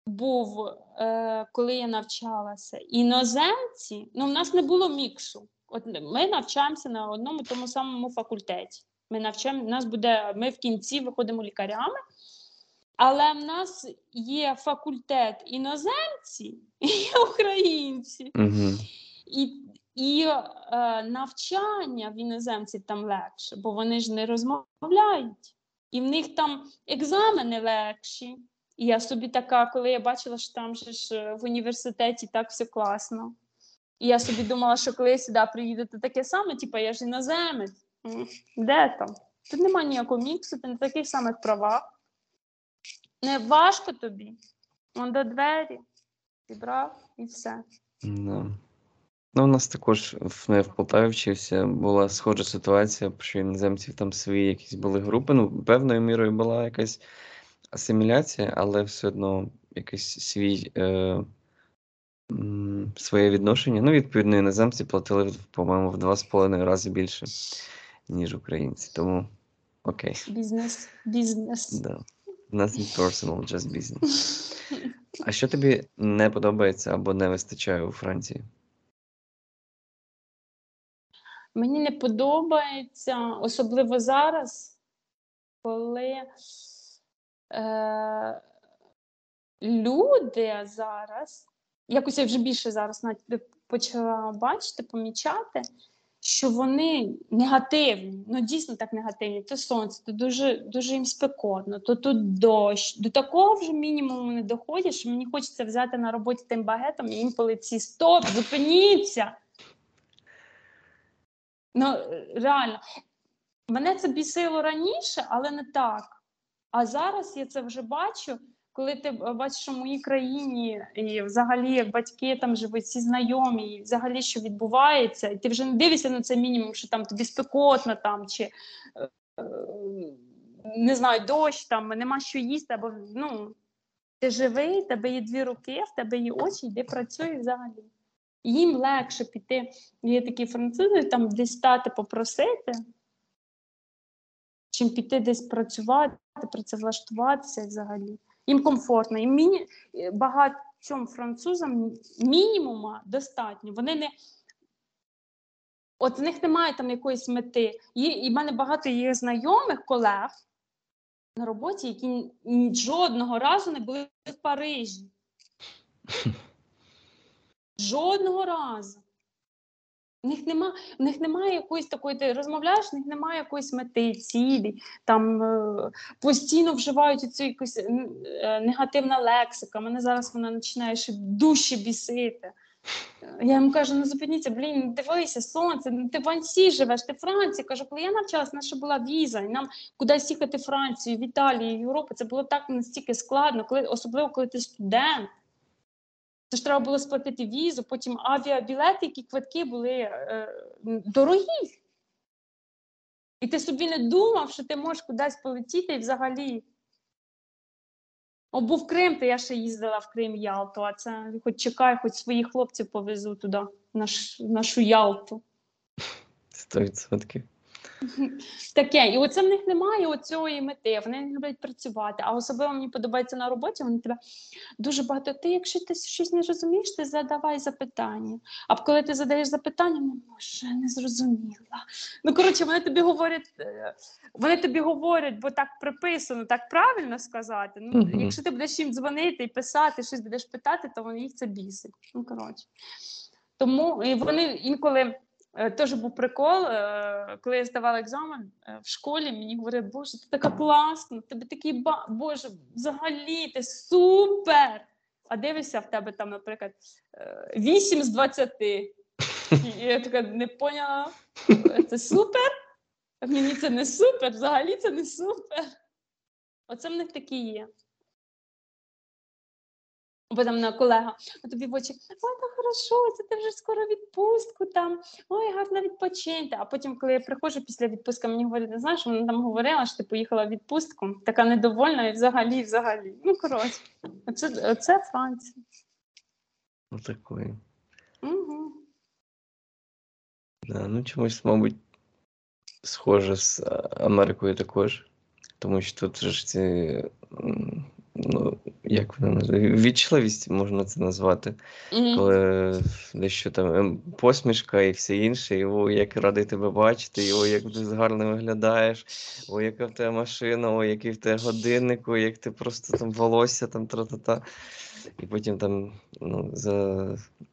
B: був, е, коли я навчалася, іноземці, ну в нас не було міксу. От ми навчаємося на одному тому самому факультеті. Ми навчаємо, нас буде, ми в кінці виходимо лікарями, але в нас є факультет іноземці і українці.
A: Угу.
B: І, і е, навчання в іноземців там легше, бо вони ж не розмовляють. І в них там екзамени легші. І я собі така, коли я бачила, що там же ж е, в університеті так все класно. І я собі думала, що коли я сюди приїду, то таке саме, типу, я ж іноземець. Де там? Тут немає ніякого міксу, ти на таких самих правах. Не важко тобі. Вон до двері, зібрав і все.
A: Да. Ну, у нас також в, ну, я в Полтаві вчився, була схожа ситуація, що іноземців там свої якісь були групи. Ну, певною мірою була якась асиміляція, але все одно якийсь свій, е, своє відношення. Ну, відповідно, іноземці платили, по-моєму, в два з половиною рази більше, ніж українці. Тому окей.
B: Бізнес, бізнес.
A: Да. Nothing personal, just business. А що тобі не подобається або не вистачає у Франції?
B: Мені не подобається, особливо зараз, коли е, люди зараз, якось я вже більше зараз почала бачити, помічати, що вони негативні, ну дійсно так негативні. То сонце, то дуже дуже їм спекотно, то тут дощ. До такого вже мінімуму не доходять, що мені хочеться взяти на роботі тим багетом і їм по лиці стоп, зупиніться. Ну, реально, мене це бісило раніше, але не так. А зараз я це вже бачу, коли ти бачиш, що в моїй країні і взагалі батьки там живуть, всі знайомі, і взагалі що відбувається, і ти вже не дивишся на це мінімум, що там тобі спекотно там чи е, не знаю, дощ там, нема що їсти, або ну ти живий, в тебе є дві руки, в тебе є очі, йди працюй взагалі. Їм легше піти. Є такі французи, там десь стати попросити, чим піти десь працювати, працевлаштуватися взагалі. Їм комфортно. І міні... е, багатьом французам мінімума достатньо. Вони не. От в них немає там якоїсь мети. Є, і в мене багато є знайомих колег на роботі, які жодного разу не були в Парижі. Жодного разу. В них, нема, в них немає якоїсь такої, ти розмовляєш, в них немає якоїсь мети, цілі, там е, постійно вживають цю якусь е, негативна лексика. Мене зараз вона починає ще дужче бісити. Е, Я йому кажу: ну зупиніться, блін, дивися, сонце, ну ти в Ансі живеш, ти в Франції. Кажу, коли я навчалась, наша була віза, і нам кудись їхати в Францію, в Італію, в Європу. Це було так настільки складно, коли, особливо коли ти студент. Це ж треба було сплатити візу, потім авіабілети, які квитки були е, дорогі. І ти собі не думав, що ти можеш кудись полетіти і взагалі. О, був Крим, то я ще їздила в Крим Ялту, а це хоч чекай, хоч своїх хлопців повезу туди, наш, нашу Ялту.
A: 100%.
B: Таке, і оце в них немає оцієї мети. Вони не люблять працювати. А особливо мені подобається на роботі. Вони тебе дуже багато. Ти, якщо ти щось не розумієш, ти задавай запитання. А коли ти задаєш запитання, ну може, не зрозуміла. Ну коротше, вони тобі говорять, е, вони тобі говорять, бо так приписано, так правильно сказати. Ну,
A: Мгм.
B: якщо ти будеш їм дзвонити і писати, щось будеш питати, то вони їх це бісить. Ну коротше. Тому і вони інколи. Е, Теж був прикол, е, коли я здавала екзамен е, в школі, мені говорять, боже, ти така класна, тебе такий ба... Боже, взагалі ти супер! А дивишся в тебе там, наприклад, е, 8 з 20. І я така не поняла, це супер? Мені це не супер, взагалі це не супер. Оце в них такі є. Бо там на колега, а тобі в очі, ой, так хорошо, це ти вже скоро відпустку там, ой, гарно відпочиньте. А потім, коли я приходжу після відпустки, мені говорять, не знаєш, вона там говорила, що ти поїхала в відпустку, така недовольна і взагалі, і взагалі. Ну, коротше, оце, оце Франція.
A: Отакої.
B: Угу.
A: Да, ну чомусь, мабуть, схоже з Америкою також. Тому що тут ж ці, ну, як вона називає, вічливість можна це назвати. Коли дещо там ем, посмішка і все інше, і о, як радий тебе бачити, і о, як ти гарно виглядаєш, о, яка в тебе машина, о, який в тебе годинник, о, як ти просто там волосся, там тра-та-та. І потім там ну, за,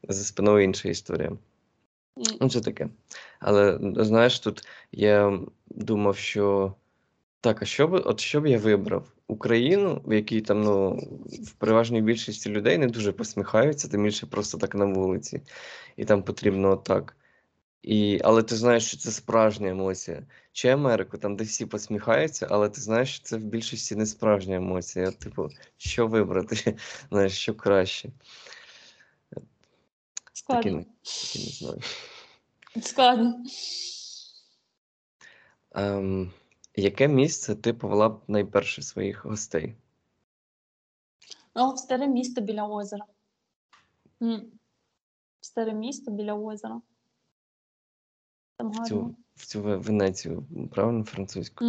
A: за спиною інша історія. Ну, це таке. Але знаєш, тут я думав, що так, а що б, от що б я вибрав? Україну, в якій там, ну, в переважній більшості людей не дуже посміхаються, тим більше просто так на вулиці. І там потрібно отак. І, але ти знаєш, що це справжня емоція. Чи Америку, там, де всі посміхаються, але ти знаєш, що це в більшості не справжня емоція. От, типу, що вибрати? Знаєш, що краще? Такі,
B: Складно.
A: не- такі не знаю.
B: Складно.
A: Ем, яке місце ти повела б найперше своїх гостей?
B: О, в старе місто біля озера. В старе місто біля озера. Там
A: В цю, в цю Венецію, правильно, французьку?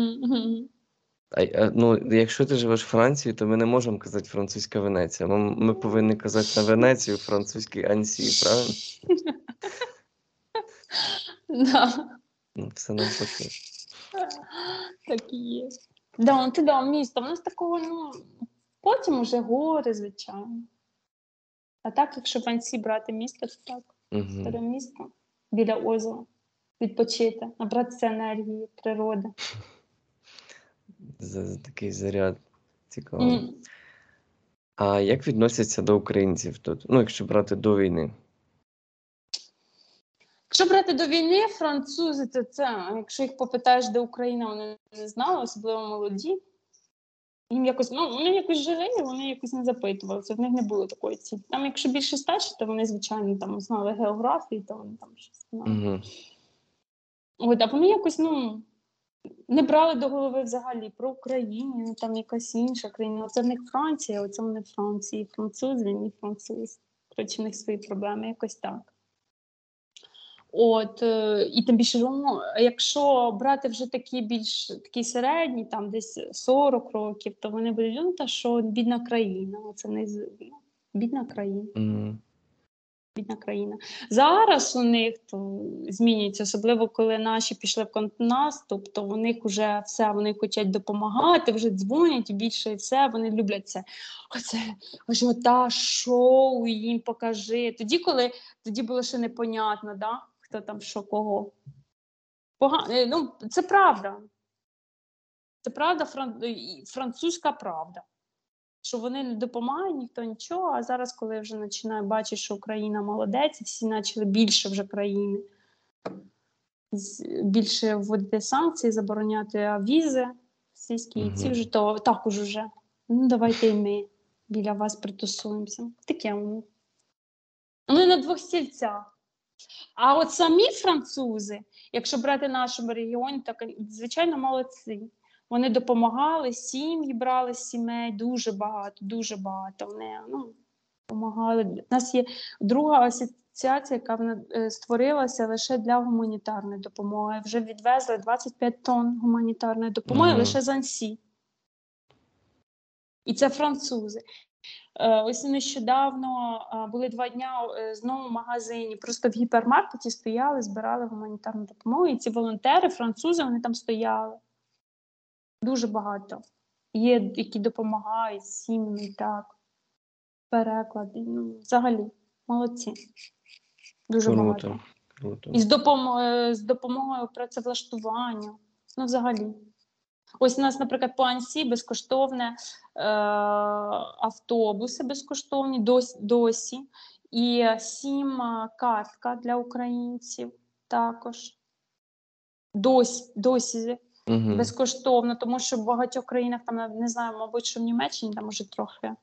A: А, ну, якщо ти живеш в Франції, то ми не можемо казати французька Венеція. Ми, ми повинні казати на Венецію французький Ансі, правильно?
B: Да.
A: Ну, все навпаки.
B: Так і є. Да, ну, ти да, місто. У нас такого, ну, потім уже гори, звичайно. А так, якщо в Ансі брати місто, то так, старе
A: Угу.
B: місто біля озера. відпочити, набратися енергії, природи.
A: За за такий заряд. Цікаво.
B: М,
A: А як відносяться до українців тут? Ну, якщо брати до війни.
B: Якщо брати до війни, французи, то це, якщо їх попитаєш, де Україна, вони не знали, особливо молоді. Їм якось, ну, вони якось жили, вони якось не запитувалися, в них не було такої цілі. Там, якщо більше старші, то вони, звичайно, там знали географію, то вони там щось знали.
A: Угу.
B: От, а вони якось, ну, не брали до голови взагалі про Україну, ну, там якась інша країна. Оце в них Франція, оце вони Франції, француз, він і француз. Коротше, в них свої проблеми, якось так. От, е, і тим більше, ну, якщо брати вже такі більш такі середні, там десь 40 років, то вони будуть, ну, та що бідна країна, це не з- ну, бідна країна
A: Угу.
B: бідна країна. Зараз у них то змінюється, особливо коли наші пішли в контрнаступ, то у них вже все, вони хочуть допомагати, вже дзвонять більше і все, вони люблять це. Оце ажіотаж, шоу, їм покажи. Тоді, коли тоді було ще непонятно, да? Хто там що кого. Пога... е, Ну, це правда. Це правда, фран... французька правда що вони не допомагають, ніхто нічого. А зараз, коли я вже починаю бачити, що Україна молодець, всі почали більше вже країни більше вводити санкції, забороняти візи російські, і ці вже то також уже. Ну, давайте і ми біля вас притусуємося. Таке воно. Вони на двох стільцях. А от самі французи, якщо брати нашому регіоні, так звичайно молодці. Вони допомагали, сім'ї брали з сімей, дуже багато, дуже багато. Вони ну, допомагали. У нас є друга асоціація, яка вона, е, створилася лише для гуманітарної допомоги. Вже відвезли 25 тонн гуманітарної допомоги
A: Мгм.
B: лише з Ансі. І це французи. Е, Ось нещодавно були два дня е, знову в магазині. Просто в гіпермаркеті стояли, збирали гуманітарну допомогу. І ці волонтери, французи, вони там стояли. Дуже багато. Є, які допомагають сім'ям і так. Переклади. Ну, взагалі, молодці. Дуже багато.
A: Круто. Круто.
B: І з, допом... е, з допомогою працевлаштування. Ну, взагалі. Ось у нас, наприклад, по АНСі безкоштовне е, автобуси безкоштовні досі, досі. І сім е, картка для українців також. Досі, досі
A: Угу.
B: безкоштовно, тому що в багатьох країнах там не знаю, мабуть, що в Німеччині там уже трохи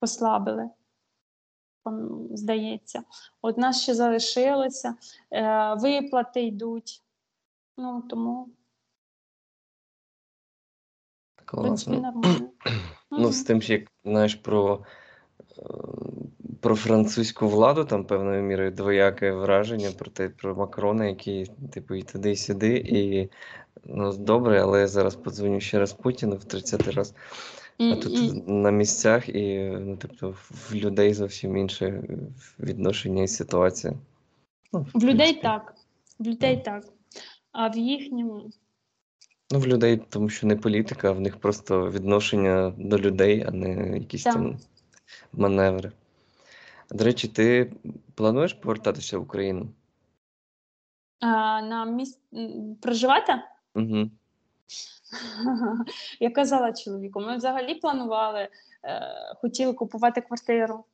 B: послабили. Здається, от нас ще залишилося, е, виплати йдуть. Ну тому
A: Класно.
B: нормально.
A: Ну, з тим, що як знаєш про, е, про французьку владу, там певною мірою двояке враження про те, про Макрона, який, типу, і туди, і сюди. І ну, добре, але я зараз подзвоню ще раз Путіну в 30-й раз. А тут
B: м.
A: на місцях і ну, тобто, в людей зовсім інше відношення і ситуація. Ну,
B: В людей так. В людей так. А в їхньому
A: Ну, в людей, тому що не політика, а в них просто відношення до людей, а не якісь
B: Так.
A: там маневри. До речі, ти плануєш повертатися в Україну?
B: а, на місць проживати.
A: Угу.
B: Я казала чоловіку, ми взагалі планували, е, хотіли купувати квартиру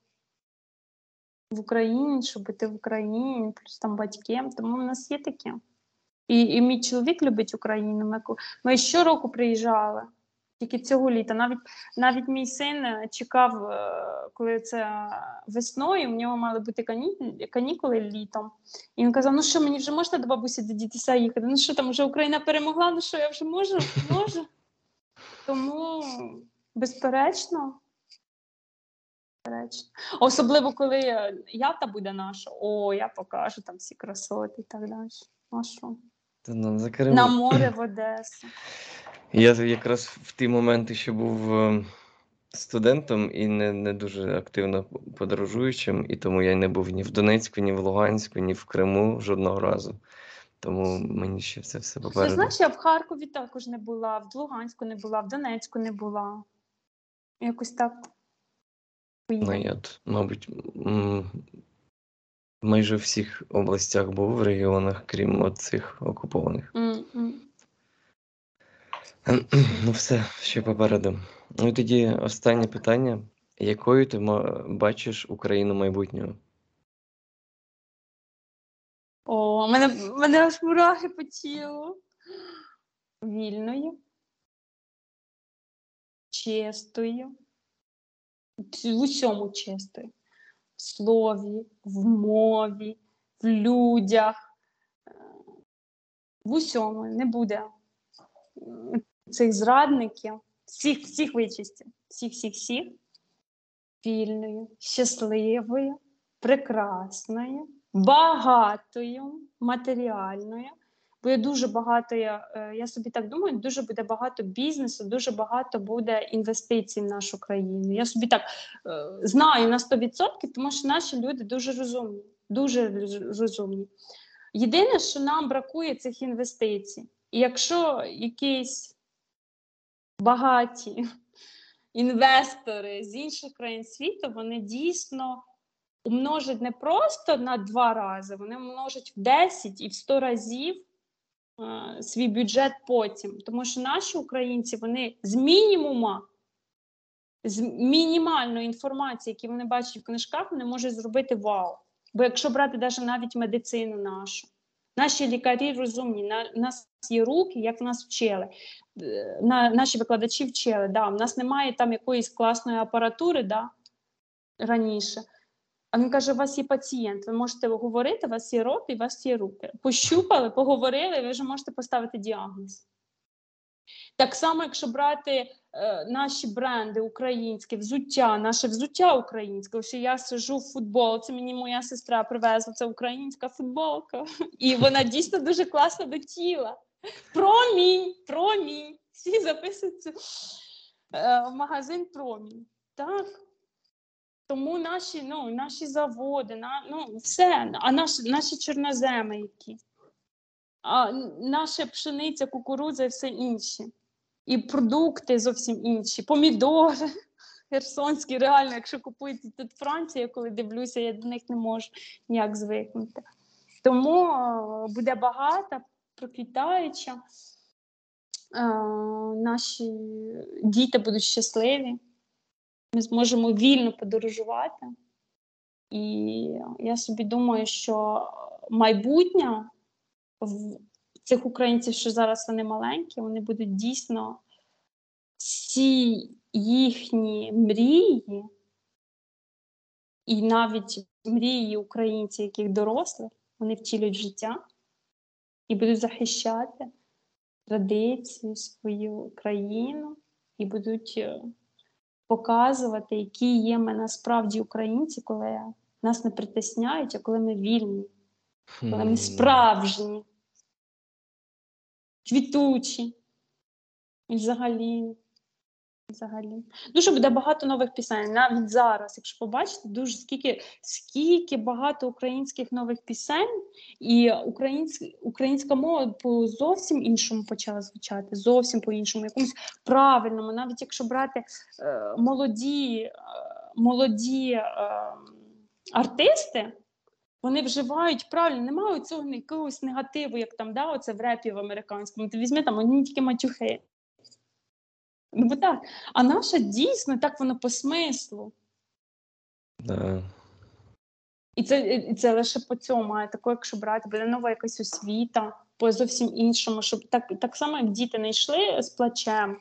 B: в Україні, щоб бути в Україні, плюс там батьки, тому в нас є таке. І, і мій чоловік любить Україну. Ми, ми щороку приїжджали, тільки цього літа. Навіть, навіть мій син е, чекав, е, коли це весною, в нього мали бути кані- канікули літом. І він казав: ну що, мені вже можна до бабусі до дідуся їхати? Ну що там, вже Україна перемогла, ну що, я вже можу? Можу. Тому, безперечно. Особливо, коли е, Ялта буде наша, о, я покажу там всі красоти і так далі. А що?
A: Та ну, за.
B: На море в Одесу.
A: Я якраз в ті моменти, що був е, студентом і не, не дуже активно подорожуючим, і тому я не був ні в Донецьку, ні в Луганську, ні в Криму жодного разу. Тому мені ще це все
B: Ти
A: попереду.
B: знаєш, я в Харкові також не була, в Луганську не була, в Донецьку не була. Якось так.
A: Ну, я, мабуть, майже в всіх областях був в регіонах, крім цих окупованих.
B: М-м.
A: Ну, все, ще попереду. Ну і тоді останнє питання. Якою ти бачиш Україну майбутнього?
B: О, мене, мене аж мурахи по тілу. Вільною, чистою, в усьому чистою. В слові, в мові, в людях. В усьому не буде цих зрадників, всіх, всіх вичистів, всіх, всіх, всіх. Вільною, щасливою, прекрасною, багатою, матеріальною. Я дуже багато, я, е, я собі так думаю, дуже буде багато бізнесу, дуже багато буде інвестицій в нашу країну. Я собі так е, знаю на 100%, тому що наші люди дуже розумні, дуже розумні. Єдине, що нам бракує цих інвестицій. І якщо якісь багаті інвестори з інших країн світу, вони дійсно умножать не просто на два рази, вони множать в 10 і в 100 разів свій бюджет потім. Тому що наші українці вони з мінімума, з мінімальної інформації, які вони бачать в книжках, вони можуть зробити вау. Бо якщо брати даже навіть медицину нашу, наші лікарі розумні, на, у нас є руки, як нас вчили. Е, На, наші викладачі вчили. Да, у нас немає там якоїсь класної апаратури да, раніше. А він каже: у вас є пацієнт, ви можете говорити, у вас є рот і у вас є руки. Пощупали, поговорили, ви вже можете поставити діагноз. Так само, якщо брати е, наші бренди українське, взуття, наше взуття українське. Ось я сижу в футболці, мені моя сестра привезла це українська футболка, і вона дійсно дуже класно до тіла. Промінь, промінь. Всі записуються е, в магазин промінь. Так. Тому наші, ну, наші заводи, на, ну, все, а наші, наші чорноземи які. А наша пшениця, кукурудза і все інше. І продукти зовсім інші. Помідори херсонські, реально, якщо купуєте тут Францію, я коли дивлюся, я до них не можу ніяк звикнути. Тому буде багата, проквітаюча. Наші діти будуть щасливі. Ми зможемо вільно подорожувати. І я собі думаю, що майбутнє в цих українців, що зараз вони маленькі, вони будуть дійсно всі їхні мрії, і навіть мрії українців, яких дорослих, вони втілюють життя і будуть захищати традицію, свою країну, і будуть е, показувати, які є ми насправді українці, коли нас не притисняють, а коли ми вільні, коли ми справжні, квітучі. І взагалі, взагалі. Дуже буде багато нових пісень. Навіть зараз, якщо побачите, дуже скільки, скільки багато українських нових пісень, і українськ, українська мова по зовсім іншому почала звучати, зовсім по-іншому, якомусь правильному, навіть якщо брати е, молоді, е, молоді е, артисти. Вони вживають правильно, немає цього якогось негативу, як там да, оце в репі в американському. Ти візьми там одні тільки матюхи. Ну, бо так. А наша дійсно так воно по смислу.
A: Да.
B: І це, і це лише по цьому, а тако, якщо брати, буде нова якась освіта, по зовсім іншому, щоб так, так само, як діти не йшли з плачем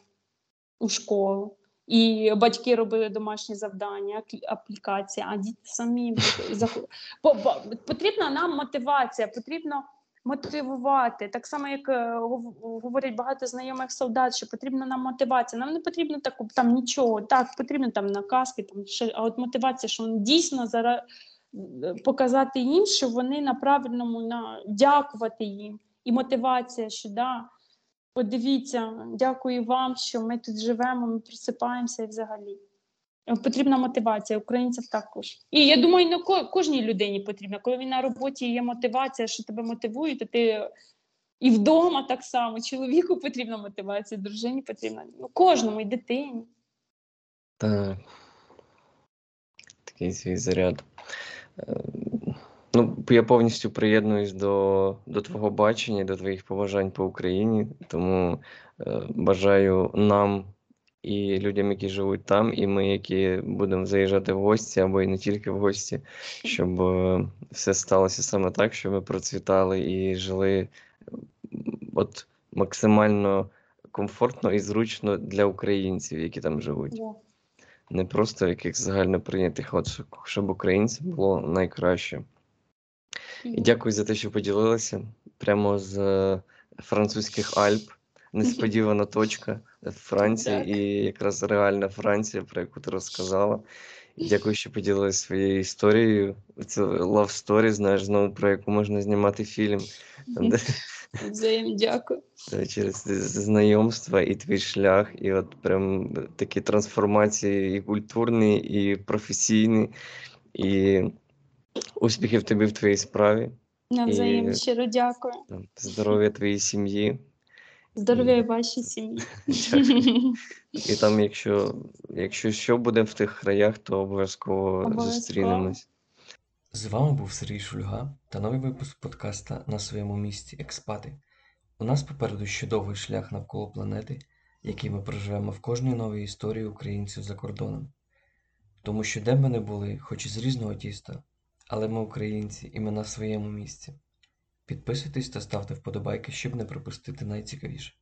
B: у школу, і батьки робили домашні завдання, аплі- аплікації, а діти самі зах- По- по- потрібна нам мотивація, потрібно мотивувати. Так само, як е, говорять багато знайомих солдат, що потрібна нам мотивація. Нам не потрібно так, там нічого. Так, потрібно там наказки, там а от мотивація, що дійсно зараз показати їм, що вони на правильному на дякувати їм. І мотивація, що да, подивіться, дякую вам, що ми тут живемо, ми просипаємося і взагалі. Потрібна мотивація, українців також. І я думаю, ко- кожній людині потрібна. Коли він на роботі є мотивація, що тебе мотивує, то ти і вдома так само. Чоловіку потрібна мотивація, дружині потрібна. Ну, кожному і дитині.
A: Так. Такий свій заряд. Е, Ну, я повністю приєднуюсь до, до твого бачення, до твоїх побажань по Україні. Тому е, бажаю нам і людям, які живуть там, і ми, які будемо заїжджати в гості, або і не тільки в гості, щоб е, все сталося саме так, щоб ми процвітали і жили от максимально комфортно і зручно для українців, які там живуть. Не просто яких загально прийнятих, от щоб- українцям було найкраще. І дякую за те, що поділилися. Прямо з е, французьких Альп. Несподівана точка Франції
B: Так.
A: і якраз реальна Франція, про яку ти розказала. Дякую, що поділилися своєю історією. Це love story, знаєш, знову про яку можна знімати фільм.
B: Взаєм дякую.
A: через знайомства і твій шлях, і от прям такі трансформації і культурні, і професійні, і успіхів тобі в твоїй справі.
B: Навзаєм
A: І-
B: щиро дякую.
A: Здоров'я твоїй сім'ї.
B: Здоров'я вашій сім'ї.
A: І там, якщо, якщо що буде в тих краях, то обов'язково
B: Обов'язково.
A: зустрінемось. З вами був Сергій Шульга та новий випуск подкаста на своєму місці Експати. У нас попереду ще довгий шлях навколо планети, який ми проживемо в кожній новій історії українців за кордоном. Тому що де б ми не були, хоч і з різного тіста, але ми українці і ми на своєму місці. Підписуйтесь та ставте вподобайки, щоб не пропустити найцікавіше.